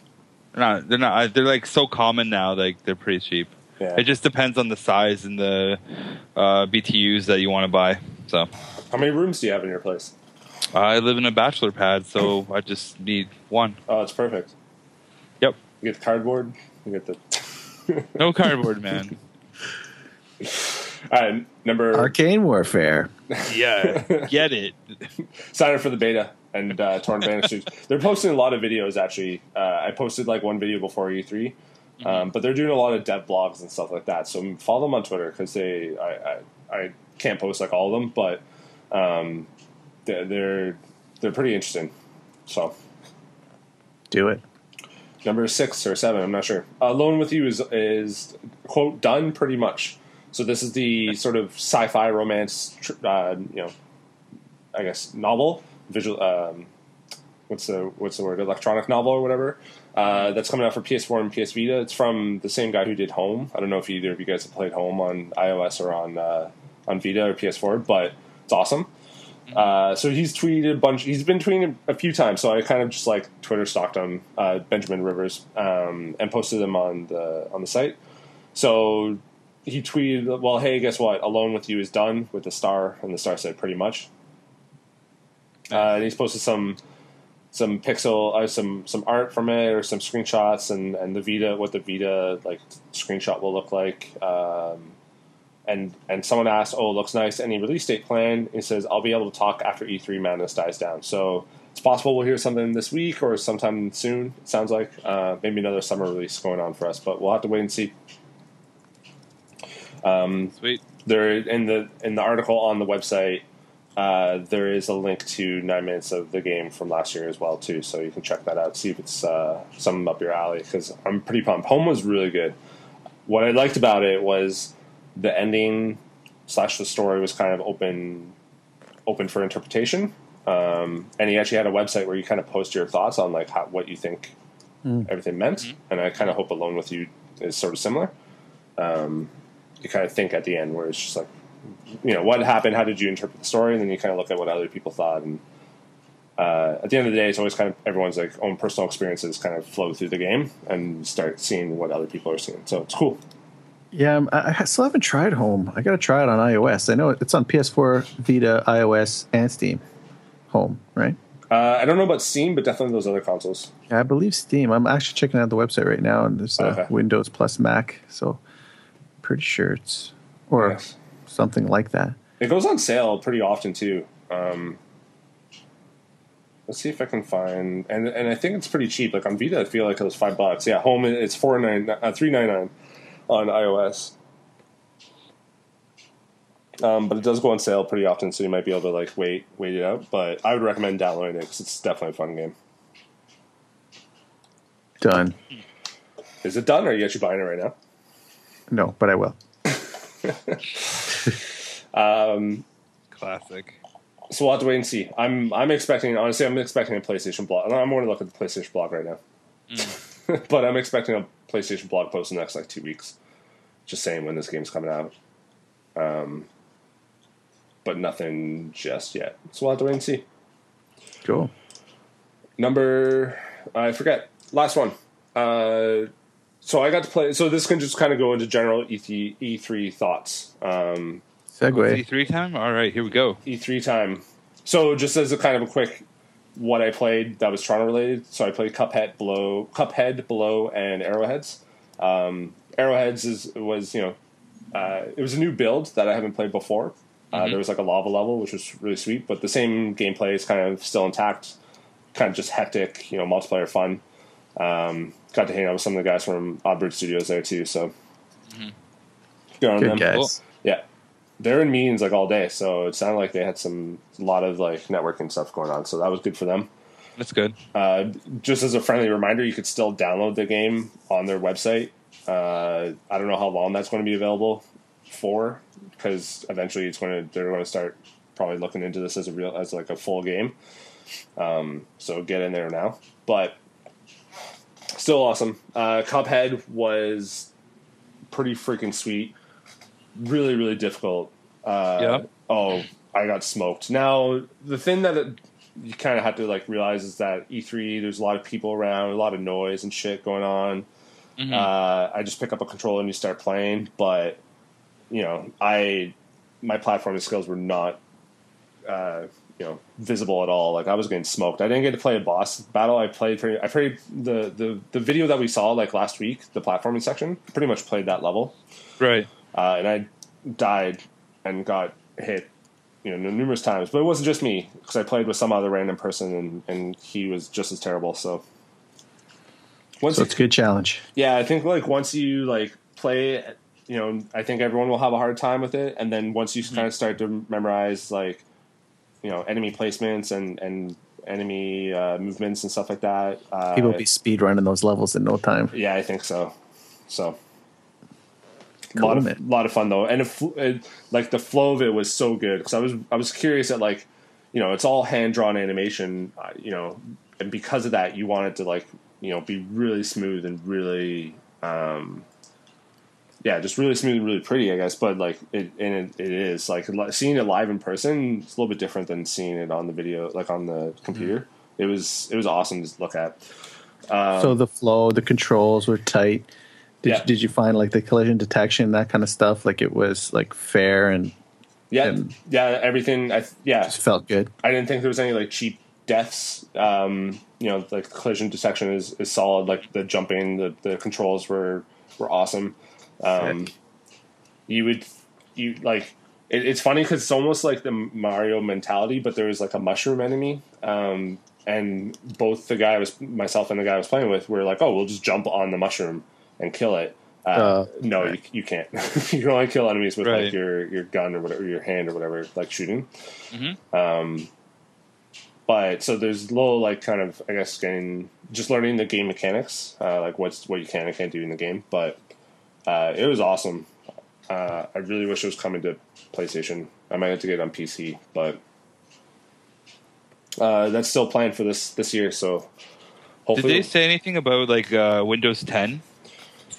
They're not. They're not. They're like so common now. Like they're pretty cheap. Yeah. It just depends on the size and the uh, BTUs that you want to buy. So How many rooms do you have in your place? I live in a bachelor pad, so I just need one. Oh, it's perfect. Yep. You get the cardboard. You get the. <laughs> No cardboard, man. All right, number. Arcane Warfare. Yeah, get it. <laughs> sign up for the beta and uh, Torn Banners. They're posting a lot of videos. Actually, uh, I posted like one video before E3, um, but they're doing a lot of dev blogs and stuff like that. So follow them on Twitter because they I, I I can't post like all of them, but um, they're they're, they're pretty interesting. So Do it. number six or seven, I'm not sure. Alone with You is is quote done pretty much. So this is the sort of sci-fi romance, uh, you know, I guess novel, visual. Um, what's the what's the word? Electronic novel or whatever. Uh, that's coming out for PS4 and PS Vita. It's from the same guy who did Home. I don't know if either of you guys have played Home on iOS or on uh, on Vita or PS4, but it's awesome. Uh, so he's tweeted a bunch. He's been tweeting a few times. So I kind of just like Twitter stalked him, uh, Benjamin Rivers, um, and posted them on the on the site. So he tweeted, "Well, hey, guess what? Alone with You is done with the star," and the star said, "Pretty much." Uh, and he's posted some some pixel, uh, some some art from it, or some screenshots, and and the Vita, what the Vita like screenshot will look like. Um, and and someone asked, "Oh, it looks nice." Any release date plan? He says, "I'll be able to talk after E3 Madness dies down." So it's possible we'll hear something this week or sometime soon. It sounds like uh, maybe another summer release going on for us, but we'll have to wait and see. Um, Sweet. there in the in the article on the website, uh, there is a link to nine minutes of the game from last year as well too, so you can check that out. See if it's uh, something up your alley because I'm pretty pumped. Home was really good. What I liked about it was the ending slash the story was kind of open open for interpretation. Um, and he actually had a website where you kind of post your thoughts on like how, what you think everything meant. And I kind of hope Alone with You is sort of similar. Um, you kind of think at the end where it's just like, you know, what happened? How did you interpret the story? And then you kind of look at what other people thought. And uh, at the end of the day, it's always kind of everyone's like own personal experiences kind of flow through the game and start seeing what other people are seeing. So it's cool. Yeah, um, I, I still haven't tried Home. I got to try it on iOS. I know it's on PS4, Vita, iOS, and Steam. Home, right? Uh, I don't know about Steam, but definitely those other consoles. Yeah, I believe Steam. I'm actually checking out the website right now, and there's uh, Okay. Windows plus Mac. So pretty sure it's or Yes. Something like that. It goes on sale pretty often too. Um, let's see if I can find, and and I think it's pretty cheap. Like on Vita, I feel like it was five bucks. Yeah, home it's four nine uh, three nine nine on iOS. Um, but it does go on sale pretty often, so you might be able to like wait wait it out. But I would recommend downloading it because it's definitely a fun game. Done. Is it done, or are you actually buying it right now? No, but I will. <laughs> Classic. So we'll have to wait and see. I'm I'm expecting honestly I'm expecting a PlayStation blog. I'm going to look at the PlayStation blog right now, <laughs> but I'm expecting a PlayStation blog post in the next like two weeks, just saying when this game's coming out. Um, but nothing just yet. So we'll have to wait and see. Cool. Number I forget last one. Uh, so I got to play. So this can just kind of go into general E3 E3 thoughts. Um, Segue. E3 time? All right, here we go. E3 time. So just as a kind of a quick what I played that was Toronto related. So I played Cuphead, Below, Cuphead, Below, and Arrowheads. Um, Arrowheads is was you know uh, it was a new build that I haven't played before. Uh, there was like a lava level, which was really sweet, but the same gameplay is kind of still intact. Kind of just hectic, you know, multiplayer fun. Um, got to hang out with some of the guys from Oddbird Studios there too, so good on Good them. guys. Cool. They're in meetings like all day, so it sounded like they had some a lot of like networking stuff going on. So that was good for them. That's good. Uh, just as a friendly reminder, you could still download the game on their website. Uh, I don't know how long that's going to be available for, because eventually it's going to they're going to start probably looking into this as a real as like a full game. Um, so get in there now, but still awesome. Uh, Cuphead was pretty freaking sweet. Really, really difficult. Uh, Yeah. Oh, I got smoked. Now the thing that it, you kind of have to like realize is that E3 there's a lot of people around, a lot of noise and shit going on. Mhm. Uh, I just pick up a controller and you start playing, but you know, I my platforming skills were not uh, you know visible at all. Like I was getting smoked. I didn't get to play a boss battle. I played pretty. I played the the the video that we saw like last week, the platforming section. Pretty much played that level, Right. Uh, and I died and got hit. You know, numerous times, but it wasn't just me because I played with some other random person, and, and he was just as terrible. So, once So you- it's a good challenge. yeah, I think like once you like play, you know, I think everyone will have a hard time with it, and then once you kind of start to memorize like, you know, enemy placements and and enemy uh, movements and stuff like that. Uh, People will be speed running those levels in no time. yeah, I think so. So. A Cool, lot of man. lot of fun though, and it, fl- it, like the flow of it was so good because I was I was curious at like, you know, it's all hand drawn animation, uh, you know, and because of that, you want it to like you know be really smooth and really, um, yeah, just really smooth and really pretty, I guess. But like it and it, it is like seeing it live in person. It's a little bit different than seeing it on the video, like on the computer. It was it was awesome to look at. Um, so the flow, the controls were tight. Did Yeah. you, did you find like the collision detection, that kind of stuff, like it was like fair and Yeah, and- yeah, everything. I yeah, just felt good? I didn't think there was any like cheap deaths. Um, you know, like collision detection is, is solid. Like the jumping, the, the controls were were awesome. Um, you would you like it, it's funny because it's almost like the Mario mentality, but there was like a mushroom enemy. Um, and both the guy I was myself and the guy I was playing with were like, oh, we'll just jump on the mushroom and kill it. Uh, Uh, no, right. you, <laughs> you can't. you can only kill enemies with Right. like your, your gun or whatever, your hand or whatever, like shooting. Mhm. Um, but so there's a little like kind of I guess getting just learning the game mechanics, uh, like what's what you can and can't do in the game. But uh, it was awesome. Uh, I really wish it was coming to PlayStation. I might have to get it on PC, but uh, that's still planned for this this year. So Did hopefully, they say anything about like uh, Windows 10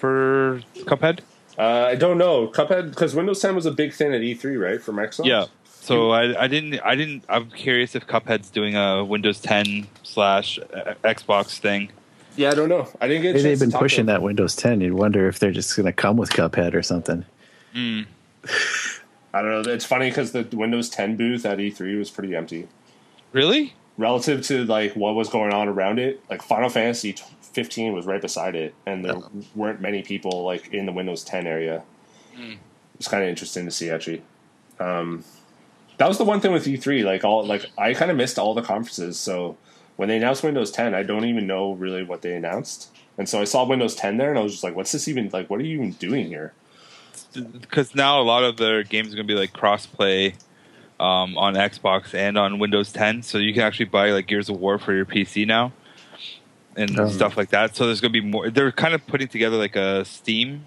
for Cuphead? uh, I don't know Cuphead because Windows 10 was a big thing at E3, right, for Microsoft. Yeah. So I, I didn't I didn't I'm curious if Cuphead's doing a Windows 10 slash uh, Xbox thing. yeah, I don't know. I didn't get. A Maybe they've to been talk pushing that Windows 10. You'd wonder if they're just going to come with Cuphead or something. Mm. <laughs> I don't know. It's funny because the Windows 10 booth at E3 was pretty empty. Really? relative to like what was going on around it, like Final Fantasy 15 was right beside it, and there weren't many people like in the Windows 10 area. It's kind of interesting to see actually. Um, that was the one thing with E3. Like all, like I kind of missed all the conferences. So when they announced Windows 10, I don't even know really what they announced. And so I saw Windows 10 there, and I was just like, "What's this even like? What are you even doing here?" Because now a lot of their games are going to be like cross-play um, on Xbox and on Windows 10, so you can actually buy like Gears of War for your PC now and Oh. stuff like that. So there's going to be more. They're kind of putting together like a Steam.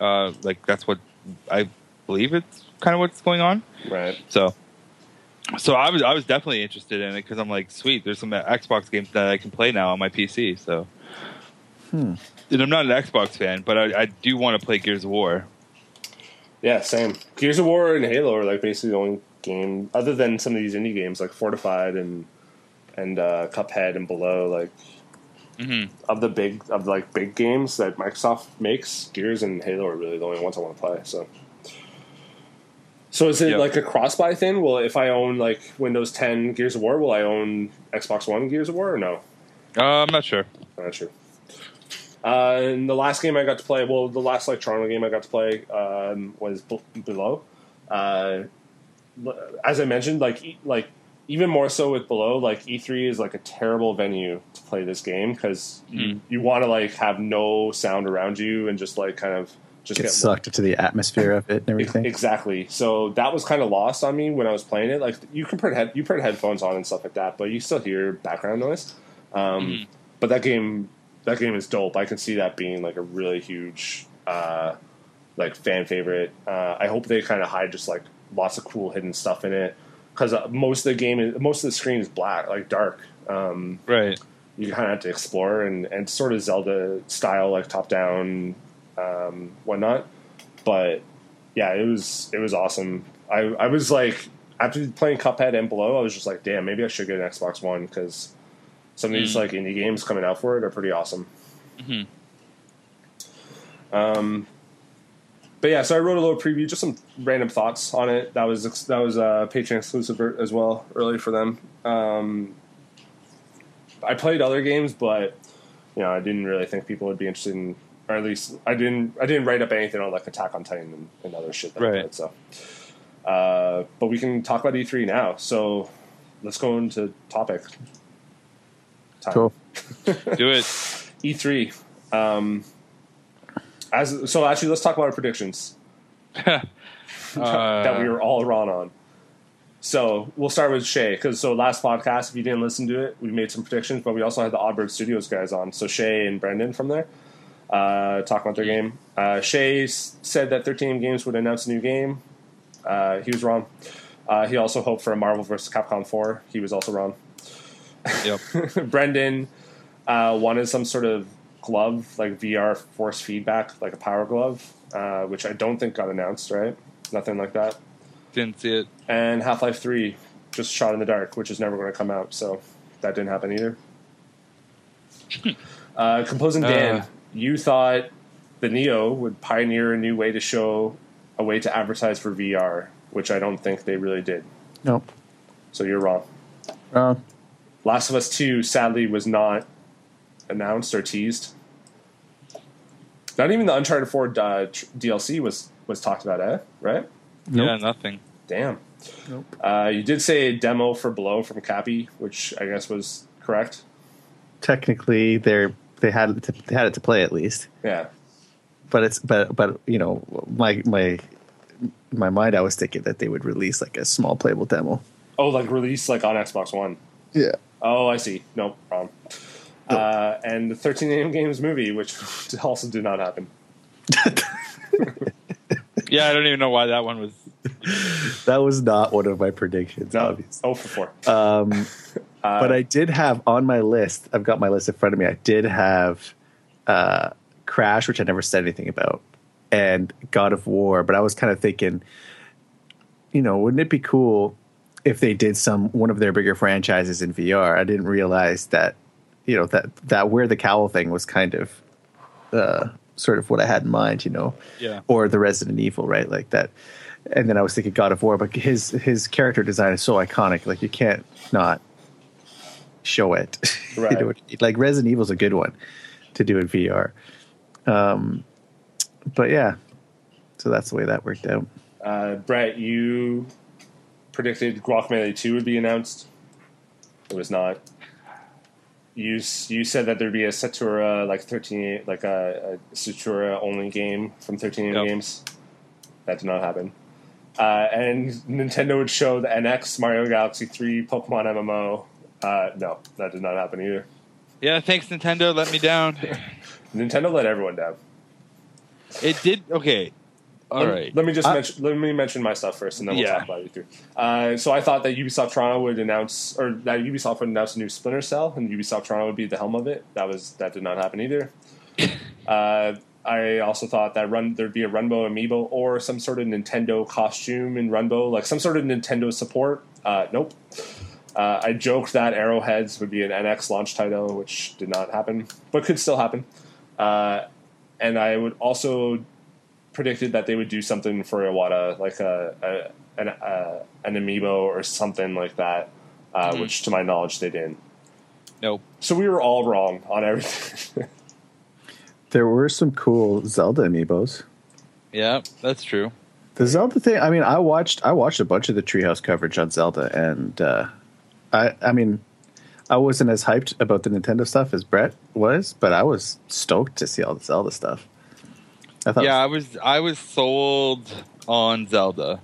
Uh, like that's what I believe it's kind of what's going on. Right. So, so I was I was definitely interested in it because I'm like, sweet, there's some Xbox games that I can play now on my PC. So, Hmm. and I'm not an Xbox fan, but I, I do want to play Gears of War. Yeah, same. Gears of War and Halo are like basically the only game other than some of these indie games like Fortified and and uh, Cuphead and below. Like hmm of the big of like big games that Microsoft makes, Gears and Halo are really the only ones I want to play. So. So is it Yep. like a cross buy thing? Well, if I own like Windows 10 Gears of War, will I own Xbox One Gears of War or no? Uh, I'm not sure. I'm not sure. Uh, and the last game I got to play, well, the last like Toronto game I got to play um, was B- Below. Uh, as I mentioned, like like even more so with Below, like E3 is like a terrible venue to play this game because you, Mm. you want to like have no sound around you and just like kind of just Get get sucked into the atmosphere of it and everything. Exactly. So that was kind of lost on me when I was playing it. Like you can put head, you put headphones on and stuff like that, but you still hear background noise. Um, Mhm. But that game, that game is dope. I can see that being like a really huge, uh, like fan favorite. Uh, I hope they kind of hide just like lots of cool hidden stuff in it because uh, most of the game, is, most of the screen is black, like dark. Um, Right. you kind of have to explore and, and sort of Zelda style, like top down, um, whatnot. But yeah, it was it was awesome. I I was like after playing Cuphead and Below, I was just like, damn, maybe I should get an Xbox One because some of these Mm. like indie games coming out for it are pretty awesome. Mhm. Um, but yeah, so I wrote a little preview, just some random thoughts on it. That was that was a Patreon exclusive as well, early for them. Um, I played other games, but you know, I didn't really think people would be interested in, or at least I didn't. I didn't write up anything on like Attack on Titan and, and other shit. That I Right. played, so, uh, but we can talk about E3 now. So let's go into topic. Time. Cool. <laughs> Do it. E3. Um, as so, actually, let's talk about our predictions <laughs> <laughs> that we Uh, were all wrong on. So we'll start with Shay because so last podcast, if you didn't listen to it, we made some predictions, but we also had the Oddbird Studios guys on. So Shay and Brendan from there uh, talk about their game. Uh, Shay said that 13 Games would announce a new game. Uh, he was wrong. Uh, he also hoped for a Marvel vs. Capcom 4. He was also wrong. Yep. <laughs> Brendan uh, wanted some sort of glove, like VR force feedback, like a power glove, uh, which I don't think got announced, right? Nothing like that. Didn't see it. And Half Life 3 just shot in the dark, which is never going to come out, so that didn't happen either. <laughs> uh, Composing Dan, Uh. you thought the Neo would pioneer a new way to show a way to advertise for VR, which I don't think they really did. Nope. So you're wrong. Wrong. Last of Us 2 sadly was not announced or teased. Not even the Uncharted 4 uh, tr- DLC was was talked about, eh? Right? Nope. Yeah, nothing. Damn. Nope. Uh, you did say a demo for Below from Capy, which I guess was correct. Technically, they're they had it to, they had it to play at least, Yeah. but it's but but you know my my my mind I was thinking that they would release like a small playable demo. Oh, like release like on Xbox One. Yeah. Oh, I see. Nope, wrong. Uh, and the 13 AM <laughs> Games movie, which <laughs> also did not happen. <laughs> Yeah, I don't even know why that one was. that was not one of my predictions, No, obviously. oh for four. Um, Uh, but I did have on my list. I've got my list in front of me. I did have uh, Crash, which I never said anything about, and God of War. But I was kind of thinking, you know, wouldn't it be cool if they did some one of their bigger franchises in VR? I didn't realize that, you know, that that where the cowl thing was kind of uh, sort of what I had in mind. You know, Yeah. or the Resident Evil, right? Like that. And then I was thinking God of War, but his his character design is so iconic. Like you can't not show it. <laughs> You Right. know, like Resident Evil's a good one to do in VR. Um, but yeah, so that's the way that worked out. Uh, Brett, you predicted Guacamelee 2 would be announced. It was not. You you said that there'd be a Satura like 13 like a, a Satura only game from 13 Yep. games. That did not happen. Uh, and Nintendo would show the NX, Mario Galaxy 3, Pokemon MMO. Uh, no, that did not happen either. Yeah, thanks Nintendo. Let me down. <laughs> Nintendo let everyone down. It did. Okay. All let, right. Let me just I- mention. Let me mention my stuff first, and then we'll Yeah. talk about it through. Uh, so I thought that Ubisoft Toronto would announce, or that Ubisoft would announce a new Splinter Cell, and Ubisoft Toronto would be at the helm of it. That was that did not happen either. <laughs> uh, I also thought that run there'd be a Runbow amiibo or some sort of Nintendo costume in Runbow, like some sort of Nintendo support. Uh, nope. Uh, I joked that Arrowheads would be an NX launch title, which did not happen, but could still happen. Uh, and I would also predicted that they would do something for Iwata, like a, a an uh, an amiibo or something like that, uh, Mhm. which to my knowledge they didn't. Nope. So we were all wrong on everything. <laughs> There were some cool Zelda amiibos. Yeah, that's true. The Zelda thing. I mean, I watched I watched a bunch of the Treehouse coverage on Zelda, and uh, I I mean, I wasn't as hyped about the Nintendo stuff as Brett was, but I was stoked to see all the Zelda stuff. I thought. yeah, I was I was sold on Zelda.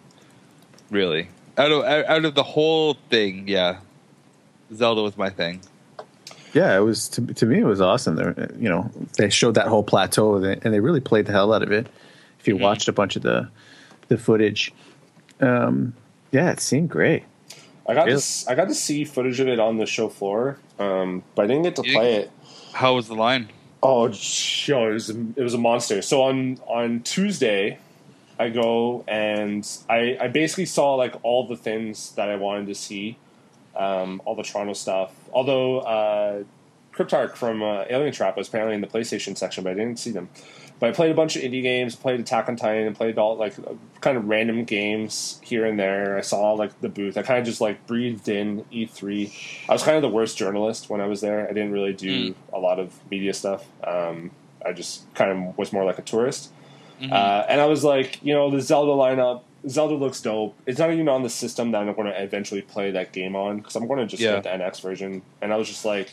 Really, out of out out of the whole thing, yeah, Zelda was my thing. yeah, it was to, to me it was awesome. There, you know, they showed that whole plateau and they, and they really played the hell out of it. If you Mhm. watched a bunch of the the footage, um, yeah, it seemed great. I got Really? to s- I got to see footage of it on the show floor, um, but I didn't get to You play it. How was the line? Oh, yo, it was a, it was a monster. So on on Tuesday, I go and I I basically saw like all the things that I wanted to see, um, all the Toronto stuff. Although uh, Cryptark from uh, Alientrap was apparently in the PlayStation section, but I didn't see them. But I played a bunch of indie games, played Attack on Titan, and played all like kind of random games here and there. I saw like the booth. I kind of just like breathed in E3. I was kind of the worst journalist when I was there. I didn't really do a lot of media stuff. Um, I just kind of was more like a tourist. Mhm. Uh, and I was like, you know, the Zelda lineup. Zelda looks dope. It's not even on the system that I'm going to eventually play that game on because I'm going to just Yeah. get the NX version. And I was just like,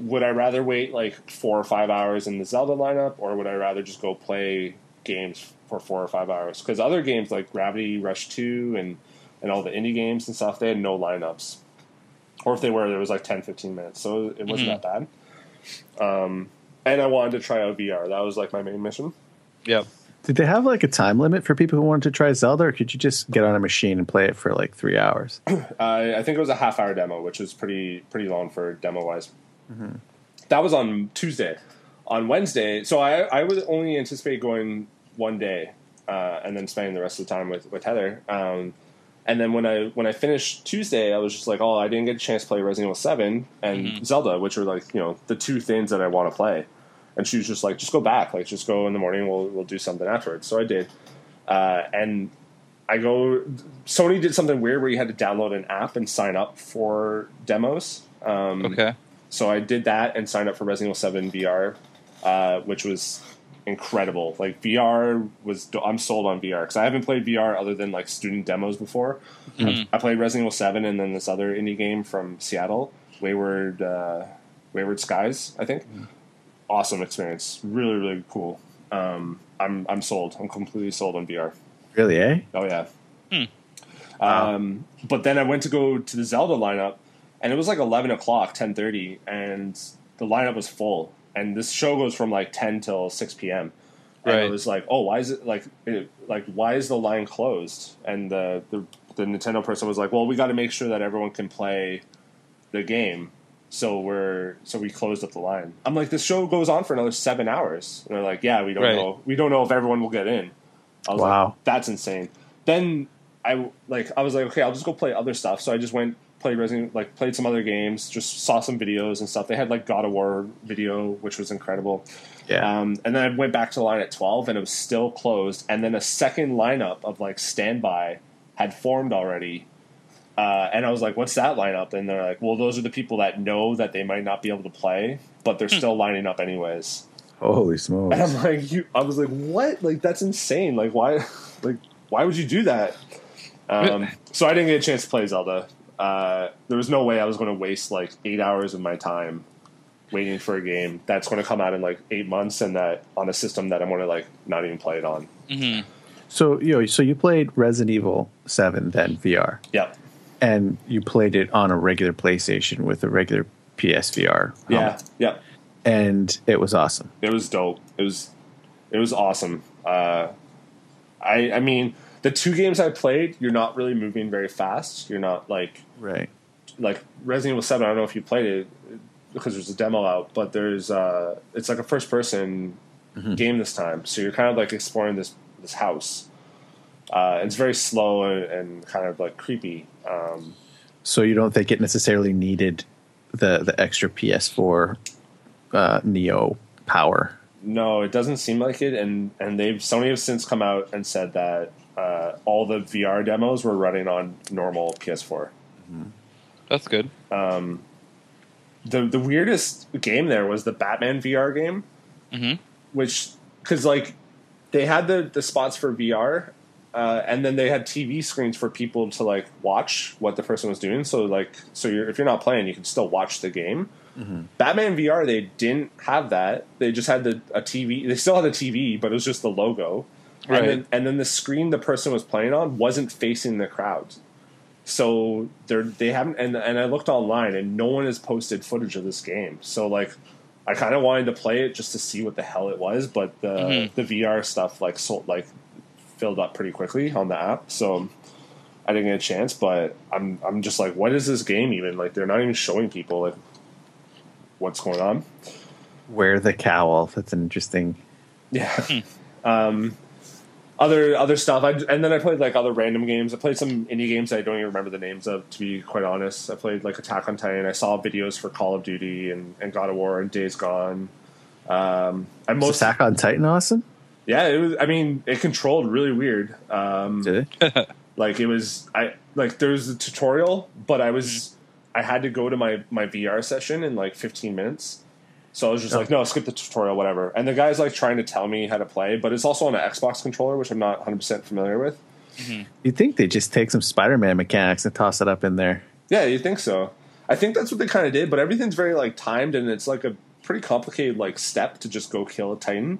would I rather wait like four or five hours in the Zelda lineup, or would I rather just go play games for four or five hours? Because other games like Gravity Rush Two and and all the indie games and stuff, they had no lineups, or if they were, there was like 10, 15 minutes, so it wasn't Mhm. that bad. Um, and I wanted to try out VR. That was like my main mission. Yep. Did they have like a time limit for people who wanted to try Zelda, or could you just get on a machine and play it for like three hours? <clears throat> I I think it was a half hour demo, which was pretty pretty long for demo wise. That was on Tuesday. On Wednesday, so I I would only anticipate going one day uh, and then spending the rest of the time with with Heather. Um, and then when I when I finished Tuesday, I was just like, oh, I didn't get a chance to play Resident Evil Seven and Mhm. Zelda, which are like you know the two things that I want to play. And she was just like, just go back, like just go in the morning. We'll we'll do something afterwards. So I did, uh, and I go. Sony did something weird where you had to download an app and sign up for demos. Um, Okay. So I did that and signed up for Resident Evil Seven VR, uh, which was incredible. Like VR was, I'm sold on VR because I haven't played VR other than like student demos before. Mhm. I played Resident Evil Seven and then this other indie game from Seattle, Wayward uh, Wayward Skies. I think. Awesome experience, really really cool. Um, I'm I'm sold. I'm completely sold on VR. Really, eh? Oh yeah. Hmm. Um, but then I went to go to the Zelda lineup, and it was like eleven o'clock, ten thirty, and the lineup was full. And this show goes from like ten till six p.m. And Right. it was like, oh, why is it like, it, like why is the line closed? And the the, the Nintendo person was like, well, we got to make sure that everyone can play the game. So we're so we closed up the line. I'm like, this show goes on for another seven hours. And they're like, yeah, we don't Right. know. We don't know if everyone will get in. I was Wow. like, that's insane. Then I like I was like, okay, I'll just go play other stuff. So I just went played Resident like played some other games, just saw some videos and stuff. They had like God of War video, which was incredible. Yeah. Um, and then I went back to the line at twelve, and it was still closed. And then a second lineup of like standby had formed already. Uh, and I was like, "What's that lineup?" And they're like, "Well, those are the people that know that they might not be able to play, but they're still lining up anyways." Holy smokes! And smokes! I'm like, you, I was like, what? Like, that's insane. Like, why? <laughs> Like, why would you do that? Um, so I didn't get a chance to play Zelda. Uh, there was no way I was going to waste like eight hours of my time waiting for a game that's going to come out in like eight months and that on a system that I'm going to like not even play it on. hmm So you know, so you played Resident Evil Seven then VR, Yep. and you played it on a regular PlayStation with a regular PSVR. Yeah. helmet, Yep. and it was awesome. It was dope. It was, it was awesome. Uh, I, I mean, the two games I played, you're not really moving very fast. You're not like Right. like Resident Evil Seven. I don't know if you played it because there's a demo out, but there's uh, it's like a first person Mhm. game this time. So you're kind of like exploring this this house. Uh, it's very slow and, and kind of like creepy. Um, So you don't think it necessarily needed the the extra PS4 uh, Neo power? no, it doesn't seem like it. And and they've Sony have since come out and said that uh, all the VR demos were running on normal PS4. That's good. Um, the the weirdest game there was the Batman VR game. hmm which because like they had the the spots for VR, uh, and then they had TV screens for people to like watch what the person was doing. So like so you're, if you're not playing, you can still watch the game. Batman VR, they didn't have that. They just had the a TV. They still had a TV, but it was just the logo. Right. And then, and then the screen the person was playing on wasn't facing the crowd. So they're they haven't and and I looked online and no one has posted footage of this game. So like I kind of wanted to play it just to see what the hell it was, but the Mhm. the VR stuff like sold like filled up pretty quickly on the app. So I didn't get a chance, but I'm I'm just like, what is this game even? Like they're not even showing people like what's going on. Wear the cowl. That's an interesting. Yeah. um, other other stuff. I, and then I played like other random games. I played some indie games I don't even remember the names of. To be quite honest, I played like Attack on Titan. I saw videos for Call of Duty and, and God of War and Days Gone. Um, I most Attack on Titan awesome? yeah. It was. I mean, it controlled really weird. Um, Did it? <laughs> like it was i like there was a tutorial but i was i had to go to my my vr session in like 15 minutes so i was just like no skip the tutorial whatever. And the guy's like trying to tell me how to play but it's also on an xbox controller which i'm not 100% familiar with. You'd think they just take some Spider-Man mechanics and toss it up in there. yeah you think so. I think that's what they kind of did but everything's very like timed and it's like a pretty complicated like step to just go kill a titan.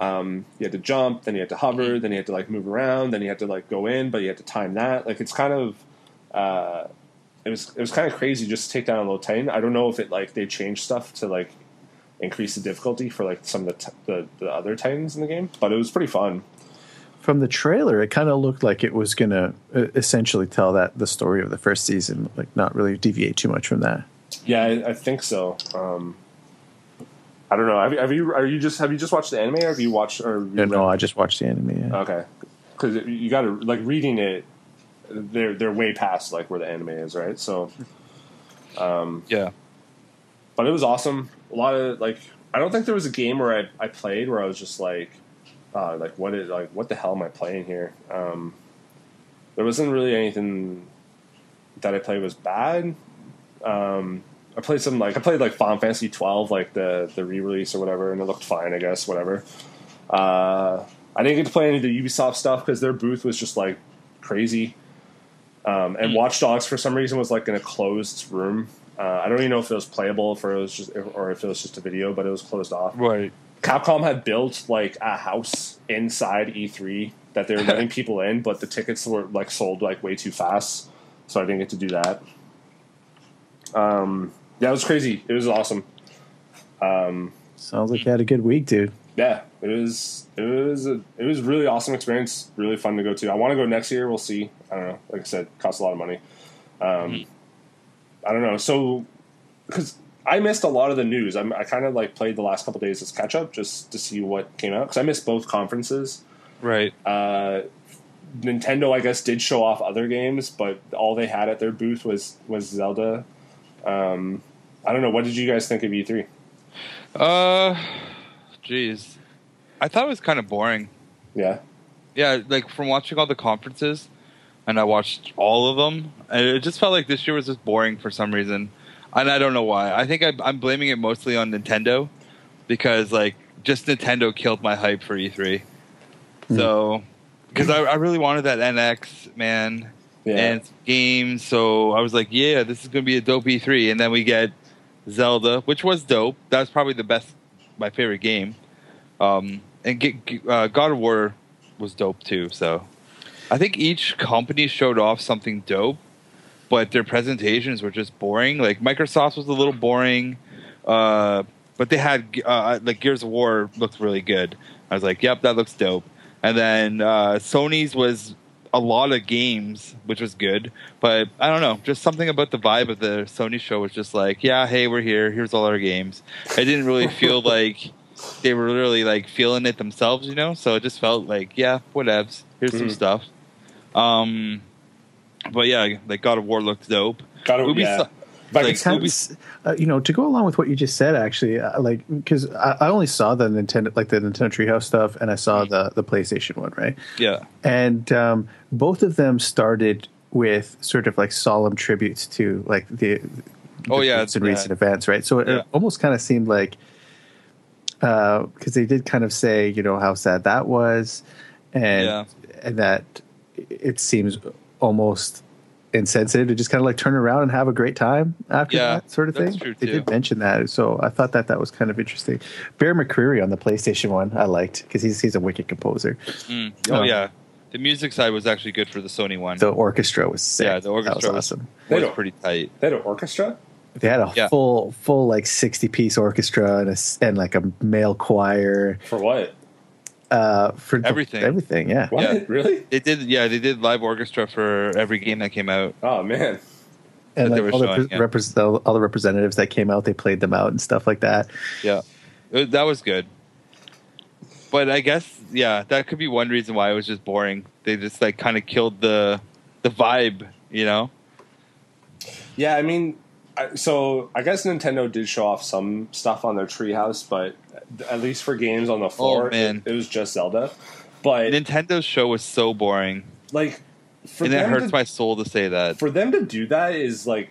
Um, you had to jump then you had to hover then you had to like move around then you had to like go in but you had to time that. Like it's kind of uh, it was it was kind of crazy just to take down a little titan. I don't know if it like they changed stuff to like increase the difficulty for like some of the, t- the the other titans in the game but it was pretty fun From the trailer, it kind of looked like it was going to uh, essentially tell that the story of the first season, like not really deviate too much from that. yeah i, I think so um, i don't know have you, have you are you just have you just watched the anime or have you watched or No, no, I just watched the anime. Yeah. Okay, because you got to like reading it. They're they're way past like where the anime is, right? So, Yeah. but it was awesome. A lot of like, I don't think there was a game where I, I played where I was just like, uh, like what is like what the hell am I playing here? Um, there wasn't really anything that I played was bad. Um, I played some like I played like Final Fantasy twelve, like the the re release or whatever, and it looked fine, I guess, whatever. Uh, I didn't get to play any of the Ubisoft stuff because their booth was just like crazy. Um, and Watch Dogs for some reason was like in a closed room. Uh, I don't even know if it was playable, if it was just, or if it was just a video, but it was closed off. Right. Capcom had built like a house inside E3 that they were <laughs> letting people in, but the tickets were like sold like way too fast, so I didn't get to do that. Um, yeah, it was crazy. It was awesome. Um, Sounds like you had a good week, dude. Yeah, it was. It was a. It was really awesome experience. Really fun to go to. I want to go next year. We'll see. I don't know. Like I said, costs a lot of money. Um, I don't know. So because I missed a lot of the news. I'm, I kind of like played the last couple days as catch up just to see what came out because I missed both conferences. Right. Uh, Nintendo, I guess, did show off other games, but all they had at their booth was was Zelda. Um, I don't know. What did you guys think of E E3? Uh, jeez. I thought it was kind of boring. Yeah, Yeah, like from watching all the conferences, and I watched all of them, and it just felt like this year was just boring for some reason, and I don't know why. I think I, I'm blaming it mostly on Nintendo because like just Nintendo killed my hype for E3. So because I, I really wanted that NX man yeah. and games, so I was like, yeah, this is gonna be a dope E3, and then we get Zelda, which was dope. That was probably the best, my favorite game. Um, and get, uh, God of War was dope too. So I think each company showed off something dope, but their presentations were just boring. Like Microsoft was a little boring, uh, but they had uh, like Gears of War looked really good. I was like, yep, that looks dope. And then uh, Sony's was a lot of games, which was good. But I don't know, just something about the vibe of the Sony show was just like, yeah, hey, we're here. Here's all our games. I didn't really <laughs> feel like they were really like feeling it themselves, you know. So it just felt like, yeah, whatevs. Here's some Mhm. stuff. Um, but yeah, like God of War looked dope. Got to. Ubisoft- Yeah. Like, Kind Ubisoft- of, uh, you know, to go along with what you just said, actually, uh, like because I, I only saw the Nintendo, like the Nintendo Treehouse stuff, and I saw the the PlayStation one, right? Yeah, And um, both of them started with sort of like solemn tributes to like the, Oh, the yeah, groups and yeah. recent events, right? So it, Yeah. almost kind of seemed like because they did kind of say, you know, how sad that was, and Yeah. and that it seems almost insensitive to just kind of like turn around and have a great time after Yeah, that sort of thing. they did mention that, so I thought that that was kind of interesting. Bear McCreary on the PlayStation one, I liked because he's he's a wicked composer. Mm. No. Oh yeah, the music side was actually good for the Sony one. The orchestra was sick. Yeah, the orchestra that was was- awesome. They was don't- pretty tight. They had an orchestra. They had a Yeah. full full like sixty piece orchestra and a s and like a male choir For what? Uh, for the- Everything. Everything, yeah. What? Yeah. Really? They did, yeah, they did live orchestra for every game that came out. Oh man. And like were all the, showing, pre- yeah. repres- all all the representatives that came out, they played them out and stuff like that. Yeah, It- that was good. But I guess, yeah, that could be one reason why it was just boring. They just like kind of killed the the vibe, you know? Yeah, I mean, I, so I guess Nintendo did show off some stuff on their treehouse, but at least for games on the oh, floor, Oh. It, it was just Zelda. But Nintendo's show was so boring, like, for and it hurts to, my soul to say that. for them to do that is like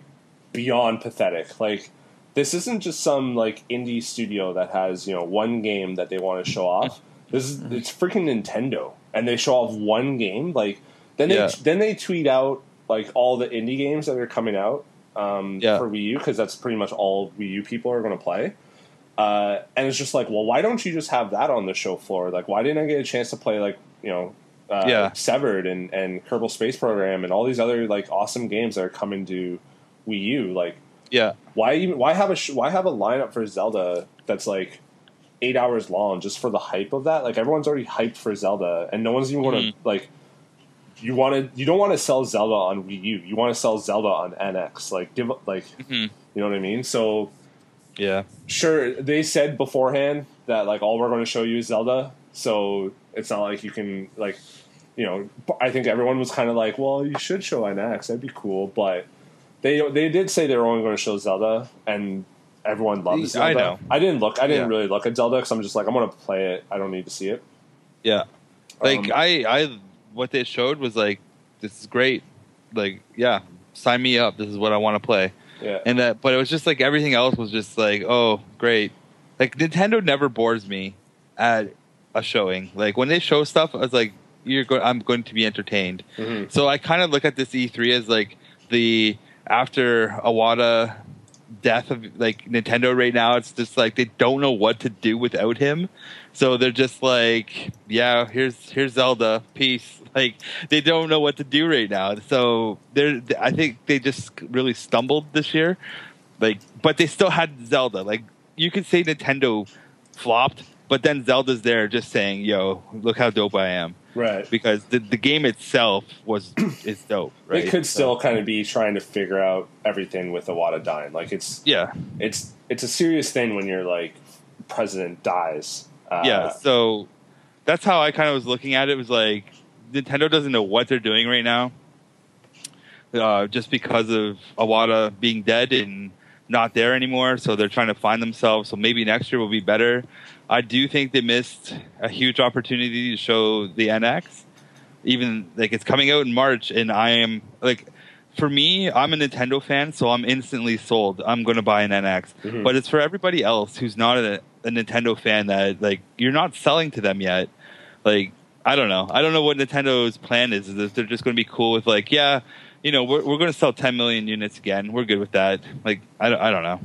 beyond pathetic. Like, this isn't just some like indie studio that has you know one game that they want to show off. This is mm-hmm. it's freaking Nintendo, and they show off one game. Like, then they Yeah. then they tweet out like all the indie games that are coming out um, Yeah. for Wii U because that's pretty much all Wii U people are going to play. Uh, and it's just like, well, why don't you just have that on the show floor? Like, why didn't I get a chance to play like you know, uh, Yeah. Severed and and Kerbal Space Program and all these other like awesome games that are coming to Wii U? Like, yeah, why even why have a sh- why have a lineup for Zelda that's like eight hours long just for the hype of that? Like everyone's already hyped for Zelda, and no one's even going to Mhm. like. You want to you don't want to sell Zelda on Wii U. You want to sell Zelda on NX. Like give like Mhm. you know what I mean. So yeah, sure they said beforehand that like all we're going to show you is Zelda. So it's not like you can like you know. I think everyone was kind of like, well, you should show NX. That'd be cool, but they they did say they were only going to show Zelda, and everyone loves I Zelda. know. I didn't look. I didn't Yeah. really look at Zelda because I'm just like I'm going to play it. I don't need to see it. yeah. Like Um, I, I, what they showed was like, this is great. Like, yeah, sign me up. This is what I want to play. Yeah. and that but it was just like everything else was just like oh great like nintendo never bores me at a showing like when they show stuff i was like you're going i'm going to be entertained Mhm. so i kind of look at this e3 as like the after Iwata death of like nintendo right now it's just like they don't know what to do without him so they're just like yeah here's here's zelda peace <laughs> like they don't know what to do right now. So they're i think they just really stumbled this year. Like but they still had zelda. Like you could say nintendo flopped but then zelda's there just saying yo look how dope i am. Right. because the, the game itself was <clears throat> is dope right? They could So- still kind of be trying to figure out everything with Iwata dying. Like it's yeah. it's it's a serious thing when your like president dies. Uh, yeah so that's how i kind of was looking at it was like nintendo doesn't know what they're doing right now uh, just because of Iwata being dead and not there anymore. So they're trying to find themselves. So maybe next year will be better. I do think they missed a huge opportunity to show the nx even like it's coming out in march and i am like for me i'm a nintendo fan so i'm instantly sold. I'm going to buy an nx Mhm. but it's for everybody else who's not a, a nintendo fan that like you're not selling to them yet. Like i don't know i don't know what nintendo's plan is is if they're just going to be cool with like yeah you know we're, we're going to sell 10 million units again we're good with that like i, don't- I don't know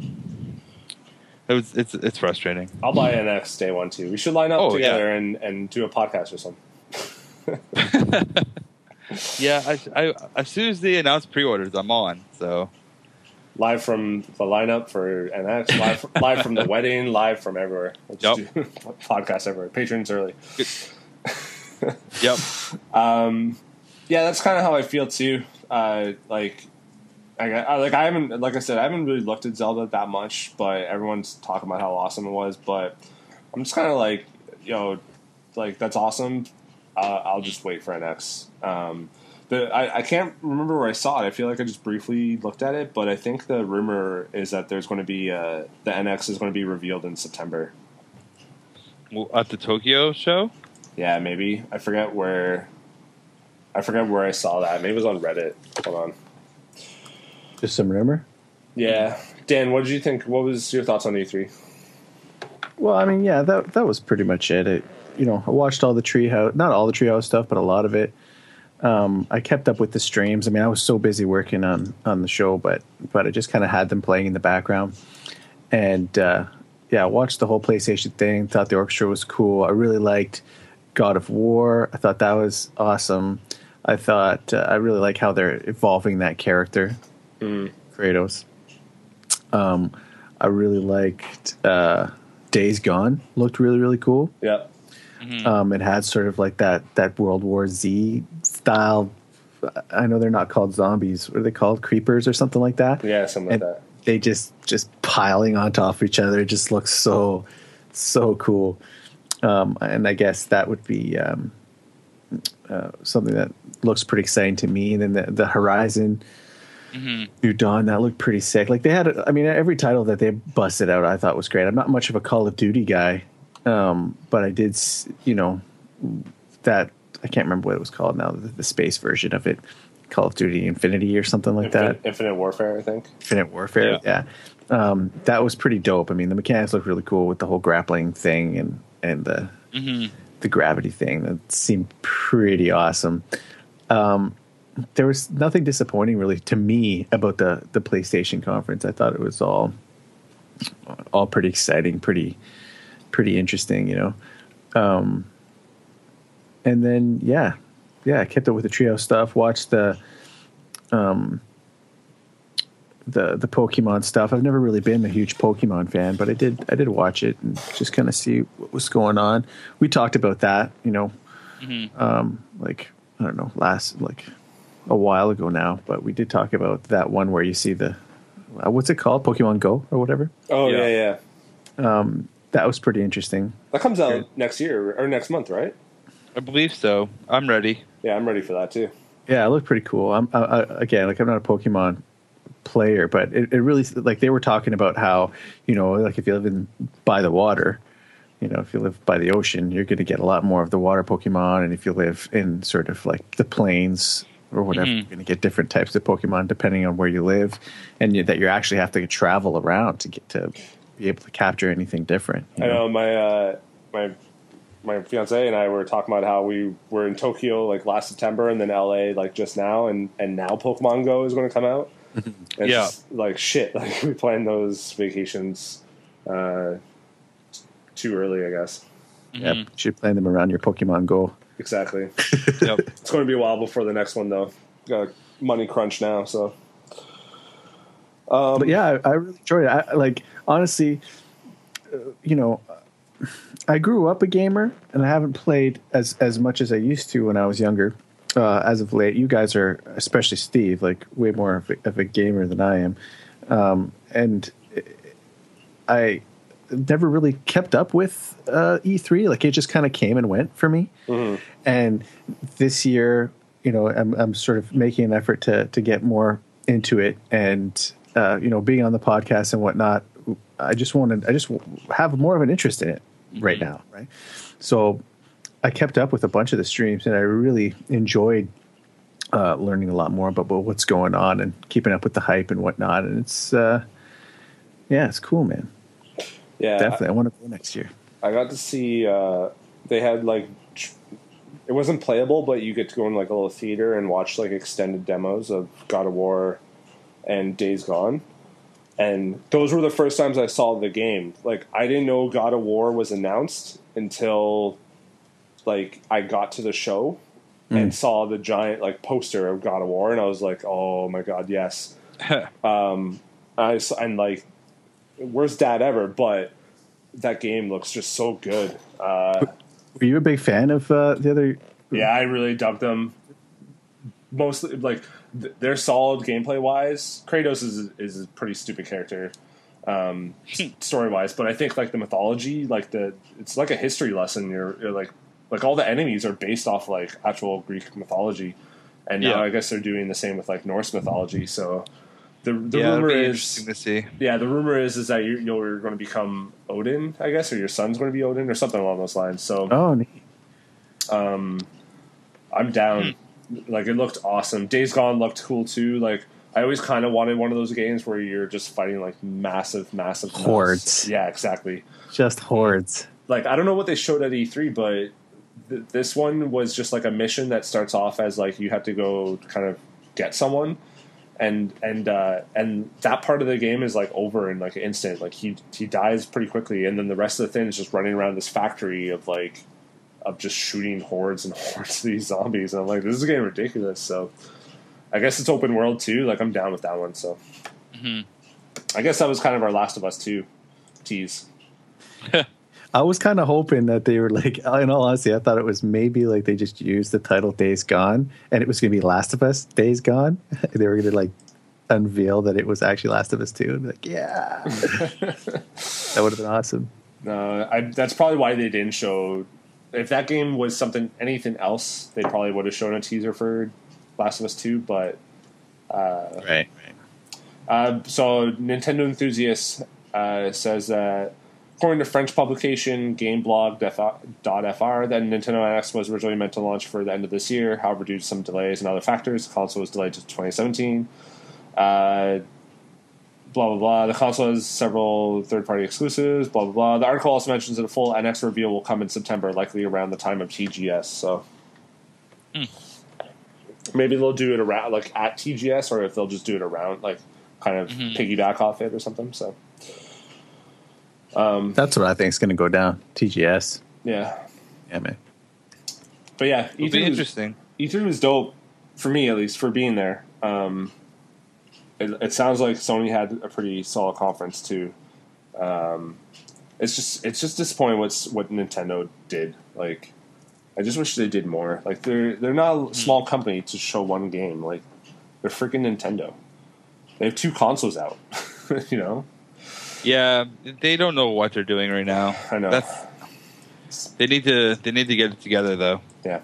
it was it's it's frustrating I'll buy an NX day one too. We should line up Oh, together and, and do a podcast or something. <laughs> <laughs> yeah I, I as soon as they announce pre-orders i'm on so Live from the lineup for NX, live, from, live from the <laughs> wedding, live from everywhere. We'll Yep. do podcast everywhere. Patrons early. Yep <laughs> Um, yeah, that's kind of how I feel too. Uh, like, I, I like I haven't like I said I haven't really looked at Zelda that much, but everyone's talking about how awesome it was. But I'm just kind of like, you know, like that's awesome. Uh, I'll just wait for NX. Um, the I, I can't remember where I saw it. I feel like I just briefly looked at it, but I think the rumor is that there's going to be uh, the NX is going to be revealed in September. Well, at the tokyo show Yeah, maybe I forget where. I forget where I saw that. Maybe it was on Reddit. Hold on. Just some rumor. Yeah, Dan, what did you think? What was your thoughts on E E3? Well, I mean, yeah, that that was pretty much it. it you know, I watched all the treehouse, not all the treehouse stuff, but a lot of it. Um, I kept up with the streams. I mean, I was so busy working on on the show, but but I just kind of had them playing in the background. And uh, yeah, I watched the whole PlayStation thing. Thought the orchestra was cool. I really liked God of War. I thought that was awesome. I thought uh, I really like how they're evolving that character, Kratos. Um, I really liked uh, Days Gone. Looked really really cool. Yeah. Um, it had sort of like that that World War Z style. I know they're not called zombies. What are they called? Creepers or something like that. Yeah, something like that. They just just piling on top of each other. It just looks so so cool. Um, and I guess that would be um, uh, something that looks pretty exciting to me. And then the, the Horizon New Dawn that looked pretty sick. Like they had, I mean, every title that they busted out, I thought was great. I'm not much of a Call of Duty guy, um, but I did, you know, that I can't remember what it was called now, the, the space version of it, Call of Duty Infinity or something like Infinite, that. Infinite Warfare, I think. Infinite Warfare. Yeah. Um, that was pretty dope. I mean, the mechanics looked really cool with the whole grappling thing and, and the, the gravity thing. That seemed pretty awesome. Um, there was nothing disappointing really to me about the, the PlayStation conference. I thought it was all, all pretty exciting, pretty, pretty interesting, you know? Um, and then, yeah, yeah, I kept up with the trio stuff, watched the, um, the the Pokemon stuff. I've never really been a huge Pokemon fan, but I did I did watch it and just kind of see what was going on. We talked about that, you know, um, like I don't know, last like a while ago now, but we did talk about that one where you see the uh, what's it called, Pokemon Go or whatever. Oh Yeah. yeah, yeah. That was pretty interesting. That comes out next year or next month, right? I believe so. I'm ready. Yeah, I'm ready for that too. Yeah, it looked pretty cool. I'm I, I, again like I'm not a Pokemon player, but it, it really like they were talking about how you know like if you live in by the water, you know if you live by the ocean, you're going to get a lot more of the water Pokemon, and if you live in sort of like the plains or whatever, you're going to get different types of Pokemon depending on where you live, and you, that you actually have to travel around to get to be able to capture anything different. you I know my uh, my my fiance and I were talking about how we were in Tokyo like last September and then LA like just now and and now Pokemon Go is going to come out. It's Yeah. like shit. <laughs> Like we planned those vacations uh, too early, I guess. Yep, you should plan them around your Pokemon Go. Exactly. <laughs> Yep. it's going to be a while before the next one though. Got a money crunch now, so but yeah, I, I really enjoyed it. I, like honestly, uh, you know, I grew up a gamer, and I haven't played as as much as I used to when I was younger. Uh, as of late, you guys are, especially Steve, like way more of a, of a gamer than I am, um, and I never really kept up with uh, E3. Like it just kind of came and went for me. And this year, you know, I'm, I'm sort of making an effort to to get more into it, and uh, you know, being on the podcast and whatnot. I just wanted, I just have more of an interest in it right now, right? So I kept up with a bunch of the streams, and I really enjoyed uh, learning a lot more about what's going on and keeping up with the hype and whatnot. And it's, uh, yeah, it's cool, man. yeah, Definitely, I want to go next year. I got to see uh, they had like it wasn't playable, but you get to go in like a little theater and watch like extended demos of God of War and Days Gone. And those were the first times I saw the game. Like I didn't know God of War was announced until like I got to the show and saw the giant like poster of God of War and I was like, "Oh my god, yes." <laughs> um I and like worst dad ever, but that game looks just so good. Uh, Were you a big fan of uh, the other? yeah, I really dug them. Mostly, like th- they're solid gameplay wise. Kratos is is a pretty stupid character, um, story wise. But I think like the mythology, like the it's like a history lesson. You're, you're like like all the enemies are based off like actual Greek mythology, and now Yeah. I guess they're doing the same with like Norse mythology. So the the yeah, rumor is to see. yeah, the rumor is is that you're, you're going to become Odin, I guess, or your son's going to be Odin, or something along those lines. So Oh, neat. Um, I'm down. Hmm. Like it looked awesome. Days Gone looked cool too. Like I always kind of wanted one of those games where you're just fighting like massive, massive mobs. Hordes. Yeah, exactly. just hordes. Like I don't know what they showed at E3, but th- this one was just like a mission that starts off as like you have to go kind of get someone, and and uh, and that part of the game is like over in like an instant. Like he he dies pretty quickly, and then the rest of the thing is just running around this factory of like of just shooting hordes and <laughs> hordes of these zombies. And I'm like, this is getting ridiculous. So I guess it's open world too. Like I'm down with that one. So Mhm. I guess that was kind of our Last of Us two tease. <laughs> I was kind of hoping that they were like, <laughs> in all honesty, I thought it was maybe like they just used the title Days Gone and it was going to be Last of Us Days Gone. <laughs> they were going to like unveil that it was actually Last of Us 2 and be like, yeah. <laughs> that would have been awesome. No, I, that's probably why they didn't show. If that game was something anything else, they probably would have shown a teaser for Last of Us Two. But uh, Right. uh, so Nintendo enthusiast uh, says that according to French publication GameBlog.fr, that Nintendo NX was originally meant to launch for the end of this year. However, due to some delays and other factors, the console was delayed to 2017. Uh, blah blah blah. The console has several third-party exclusives. Blah blah blah. The article also mentions that a full NX reveal will come in September, likely around the time of TGS. So maybe they'll do it around like at TGS, or if they'll just do it around like kind of Mhm. piggyback off it or something. So um, That's what I think is going to go down. TGS. yeah, Yeah, man. but yeah, It'll be E3 was, interesting. E3 was dope for me at least for being there. Um, it, it sounds like Sony had a pretty solid conference too. Um, it's just it's just disappointing what's what Nintendo did. Like, I just wish they did more. Like they're they're not a small company to show one game. Like they're freaking Nintendo. They have two consoles out. <laughs> you know, Yeah, they don't know what they're doing right now. I know. That's they need to they need to get it together though. yeah.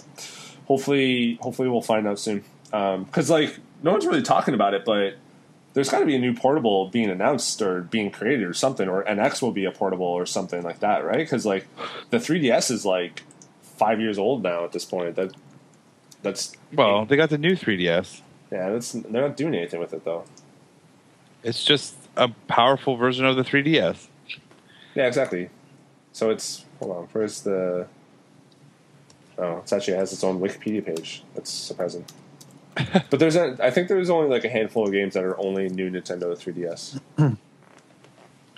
Hopefully, hopefully we'll find out soon. Um, because like no one's really talking about it, but there's got to be a new portable being announced or being created or something, or NX will be a portable or something like that, right? Because like the 3DS is like five years old now at this point. That that's Well, they got the new 3DS. yeah, that's they're not doing anything with it though. It's just a powerful version of the 3DS. Yeah, exactly. So it's hold on, where's the? Oh, it's actually has its own Wikipedia page. That's surprising. <laughs> but there's a, I think there's only like a handful of games that are only new Nintendo 3DS. <clears throat>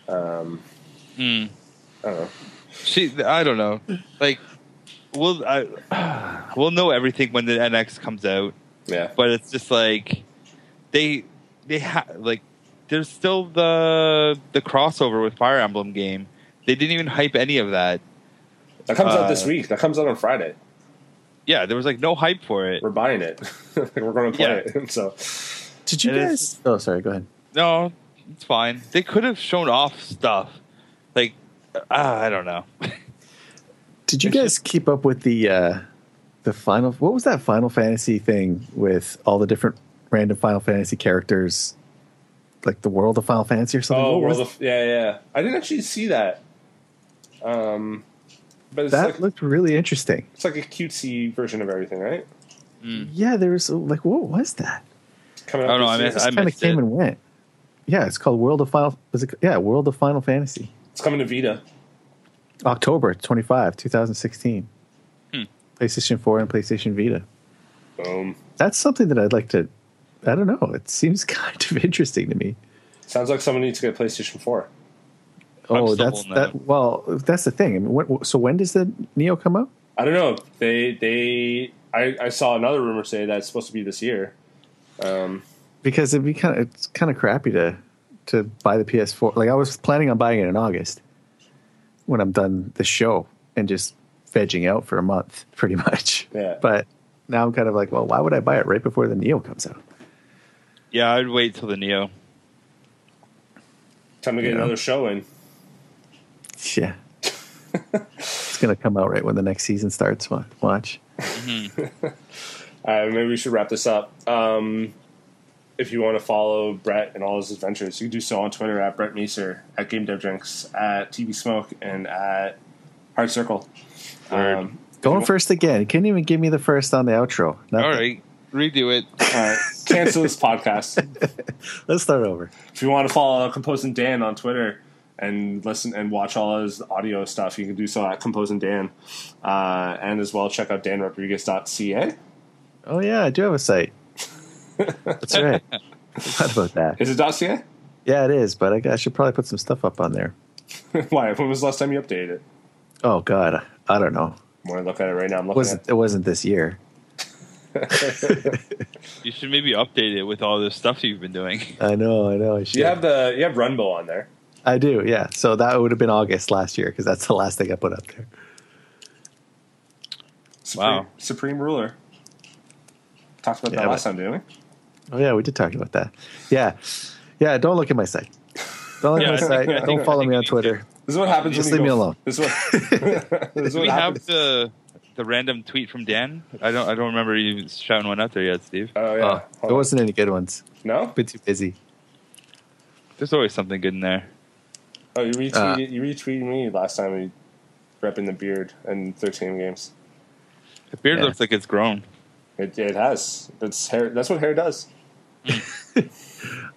um, Hmm. I don't know. See, I don't know. Like, we'll I, <sighs> we'll know everything when the NX comes out, Yeah, but it's just like they they have like there's still the the crossover with Fire Emblem game. They didn't even hype any of that. that comes out Uh, this week. That comes out on Friday. Yeah, there was like no hype for it. We're buying it. <laughs> We're going to play Yeah. it. <laughs> so Did you It guys? is- Oh, sorry. Go ahead. No, it's fine. They could have shown off stuff. Like, uh, I don't know. <laughs> Did you It's guys keep up with the uh, the final? What was that Final Fantasy thing with all the different random Final Fantasy characters, like the world of Final Fantasy or something? oh, What was World of yeah, yeah. I didn't actually see that. Um, but it's that like looked really interesting. it's like a cutesy version of everything, right? Mm. Yeah, there was like, what was that? Coming I don't know, I missed- Just kind of came it. and went. Yeah, it's called World of Final. Was it? Yeah, World of Final Fantasy. It's coming to Vita. October twenty five, two thousand sixteen. Hmm. PlayStation Four and PlayStation Vita. Boom. That's something that I'd like to. I don't know. It seems <laughs> kind of interesting to me. Sounds like someone needs to get a PlayStation 4. Oh, that's holding that. out. Well, that's the thing. I mean, when, so when does the Neo come out? I don't know. They they I, I saw another rumor say that it's supposed to be this year. Um, Because it'd be kind of it's kind of crappy to to buy the PS4. Like I was planning on buying it in August when I'm done the show and just vegging out for a month, <laughs> pretty much. Yeah. But now I'm kind of like, well, why would I buy it right before the Neo comes out? Yeah, I'd wait till the Neo. time to get Yeah. another show in. Yeah. <laughs> it's gonna come out right when the next season starts. Wa- Watch. <laughs> Uh, maybe we should wrap this up. Um, if you want to follow Brett and all his adventures, you can do so on Twitter at Brett Meeser, at Game Dev Drinks, at TV Smoke, and at Hard Circle. Um, Going first again. You couldn't even give me the first on the outro. Nothing. All right, redo it. all right, cancel this podcast. <laughs> Let's start over. If you want to follow Composing Dan on Twitter and listen and watch all his audio stuff, you can do so at Composing Dan, uh, and as well check out danrodriguez.ca. Oh yeah, I do have a site. That's right. <laughs> Forgot about that. Is it .ca? Yeah, it is, but I, I should probably put some stuff up on there. <laughs> Why? When was the last time you updated it? Oh God, I don't know. I'm gonna look at it right now. I'm It looking wasn't at. it wasn't this year? <laughs> You should maybe update it with all the stuff you've been doing. <laughs> I know, I know. I should. You have the you have Runbow on there. I do, yeah. So that would have been August last year because that's the last thing I put up there. Supreme, Wow. Supreme Ruler. Talked about that last but- time, didn't we? Oh yeah, we did talk about that. Yeah, yeah. Don't look at my site. Don't look Yeah, at my I think- site. Don't follow me on think we need Twitter. This is what happens. Just when leave you me alone. This is what. <laughs> this is what we have happens. the the random tweet from Dan? I don't I don't remember you shouting one out there yet, Steve. Oh yeah. Oh, there on. wasn't any good ones. no. Been too busy. There's always something good in there. Oh, you retweeted. Uh, you retweeted me last time. We repping the beard and 13 games. The beard Yeah. looks like it's grown. It, it has. That's hair. That's what hair does. <laughs>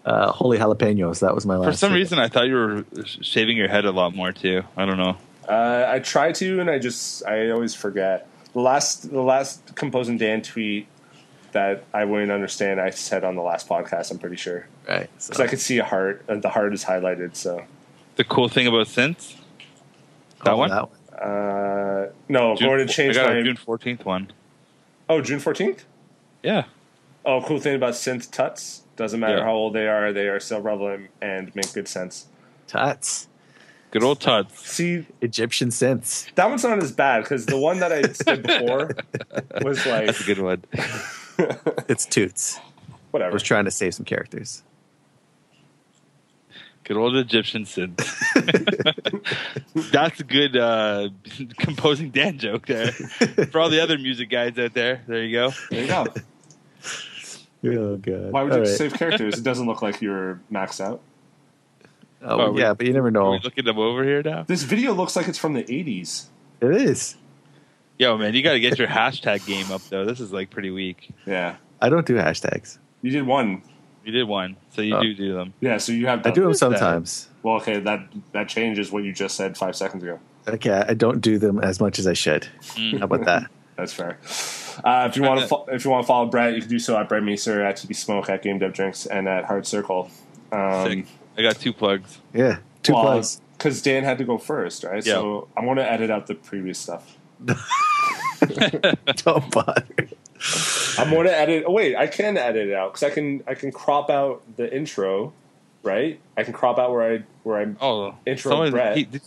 Uh, holy jalapenos. That was my last. For some one. reason, I thought you were sh- shaving your head a lot more too. I don't know. Uh, I try to, and I just I always forget. The last the last composing Dan tweet that I wouldn't understand. I said on the last podcast. I'm pretty sure right? because So, I could see a heart, and the heart is highlighted. So The cool thing about synth. that oh, one? That one. uh, no, I'm June, going to change I got my. June 14th one. Oh, June 14th. Yeah, Oh, cool thing about synth tuts. Doesn't matter Yeah. how old they are, they are still relevant and make good sense. Tuts. Good old Tuts. See, Egyptian synths. that one's not as bad because the one that I did before was <laughs> like That's a good one. <laughs> It's toots. I whatever. was trying to save some characters. Good old Egyptian synth. <laughs> That's a good uh, composing Dan joke there. For all the other music guys out there, there you go. There you go. Oh god. Why would you All right. save characters? It doesn't look like you're maxed out. Oh, Oh, we- yeah, but you never Are know. we looking them over here now? This video looks like it's from the 80s. It is. Yo, man, you got to get your hashtag game up though. This is like pretty weak. Yeah. I don't do hashtags. You did one. You did one, so you Oh. do do them. Yeah, so you have I do them is that? sometimes. Well, okay, that that changes what you just said five seconds ago. Okay, I don't do them as much as I should. Mm. How about that? <laughs> That's fair. Uh, if you want to, fo- if you want to follow Brett, you can do so at Brett Meeser, at TP Smoke, at Game Dev Drinks, and at Hard Circle. Um, Sick. I got two plugs. Yeah, two plugs. Because Dan had to go first, right? Yeah. So I'm going to edit out the previous stuff. <laughs> Don't bother. I'm going to edit. Oh wait, I can edit it out because I can. I can crop out the intro, right? I can crop out where I where I. Oh, Intro someone- Brett. he- did-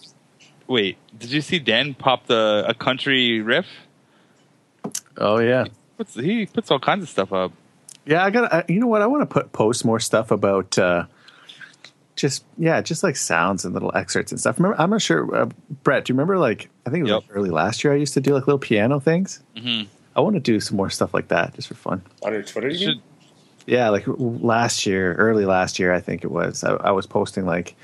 wait, did you see Dan pop the a country riff? Oh yeah, Puts, he puts all kinds of stuff up. yeah. I got. to You know what? I want to put post more stuff about. Uh, just yeah, just like sounds and little excerpts and stuff. Remember, I'm not sure, uh, Brett. Do you remember? Like, I think it was Yep. like early last year. I used to do like little piano things. hmm I want to do some more stuff like that, just for fun. On your Twitter, you Should. Yeah, like last year, early last year, I think it was. I, I was posting like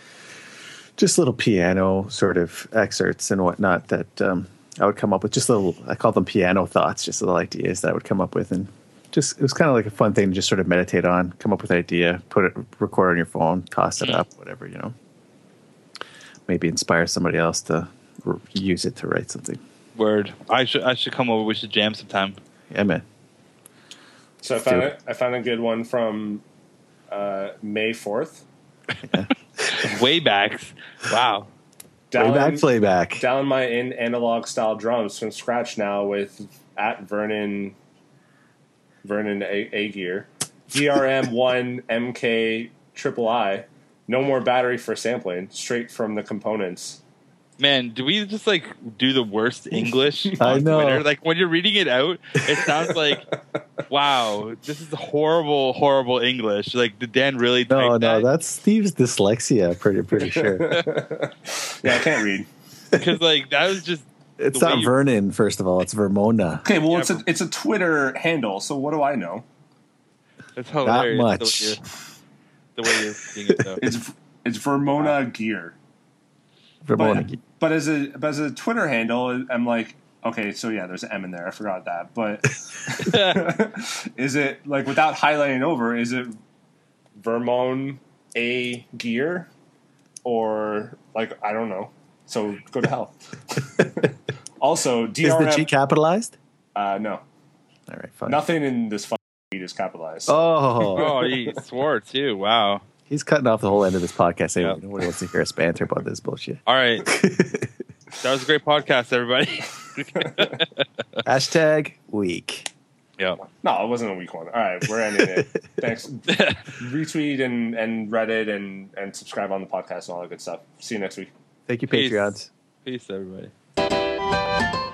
just little piano sort of excerpts and whatnot that um, I would come up with. Just little, I call them piano thoughts, just little ideas that I would come up with, and just it was kind of like a fun thing to just sort of meditate on, come up with an idea, put it, record on your phone, toss it up, whatever you know. Maybe inspire somebody else to r- use it to write something. word. I should I should come over. We should jam sometime. Yeah, man. So I found it. it. I found a good one from uh, May fourth. <laughs> Way back, Wow. Playback, playback. down my in analog style drums from scratch now with at Vernon Vernon A, A gear DRM one MK triple I. No more battery for sampling, straight from the components. Man, do we just like do the worst English <laughs> I on know. Twitter? Like when you're reading it out, it sounds like, <laughs> wow, this is horrible, horrible English. Like, did Dan really No, no, that? that's Steve's dyslexia. Pretty, pretty sure. <laughs> Yeah, I can't read. Because like that was just It's not you- Vernon, first of all. It's Vermona. Okay, well Yeah, it's a it's a Twitter handle, so what do I know? that's hilarious. much. The way you're, the way you're seeing it though. It's it's Vermona Gear. Vermona. But, but as a but as a Twitter handle, I'm like, okay, so yeah, there's an M in there. I forgot that. But <laughs> is it like without highlighting over? Is it Vermon A Gear? or like I don't know. So go to hell. <laughs> also, Is the G DRM. capitalized? Uh, no, All right, fine. nothing in this fucking tweet is capitalized. Oh, Oh, he swore too. Wow. he's cutting off the whole end of this podcast. Anyway. Yeah. Nobody wants to hear us banter about this bullshit. All right. <laughs> That was a great podcast, everybody. <laughs> Hashtag week. yeah. No, it wasn't a weak one. All right, we're ending it. Thanks. <laughs> Retweet and, and Reddit and, and subscribe on the podcast and all that good stuff. See you next week. Thank you, Peace. Patreons. Peace, everybody. あ!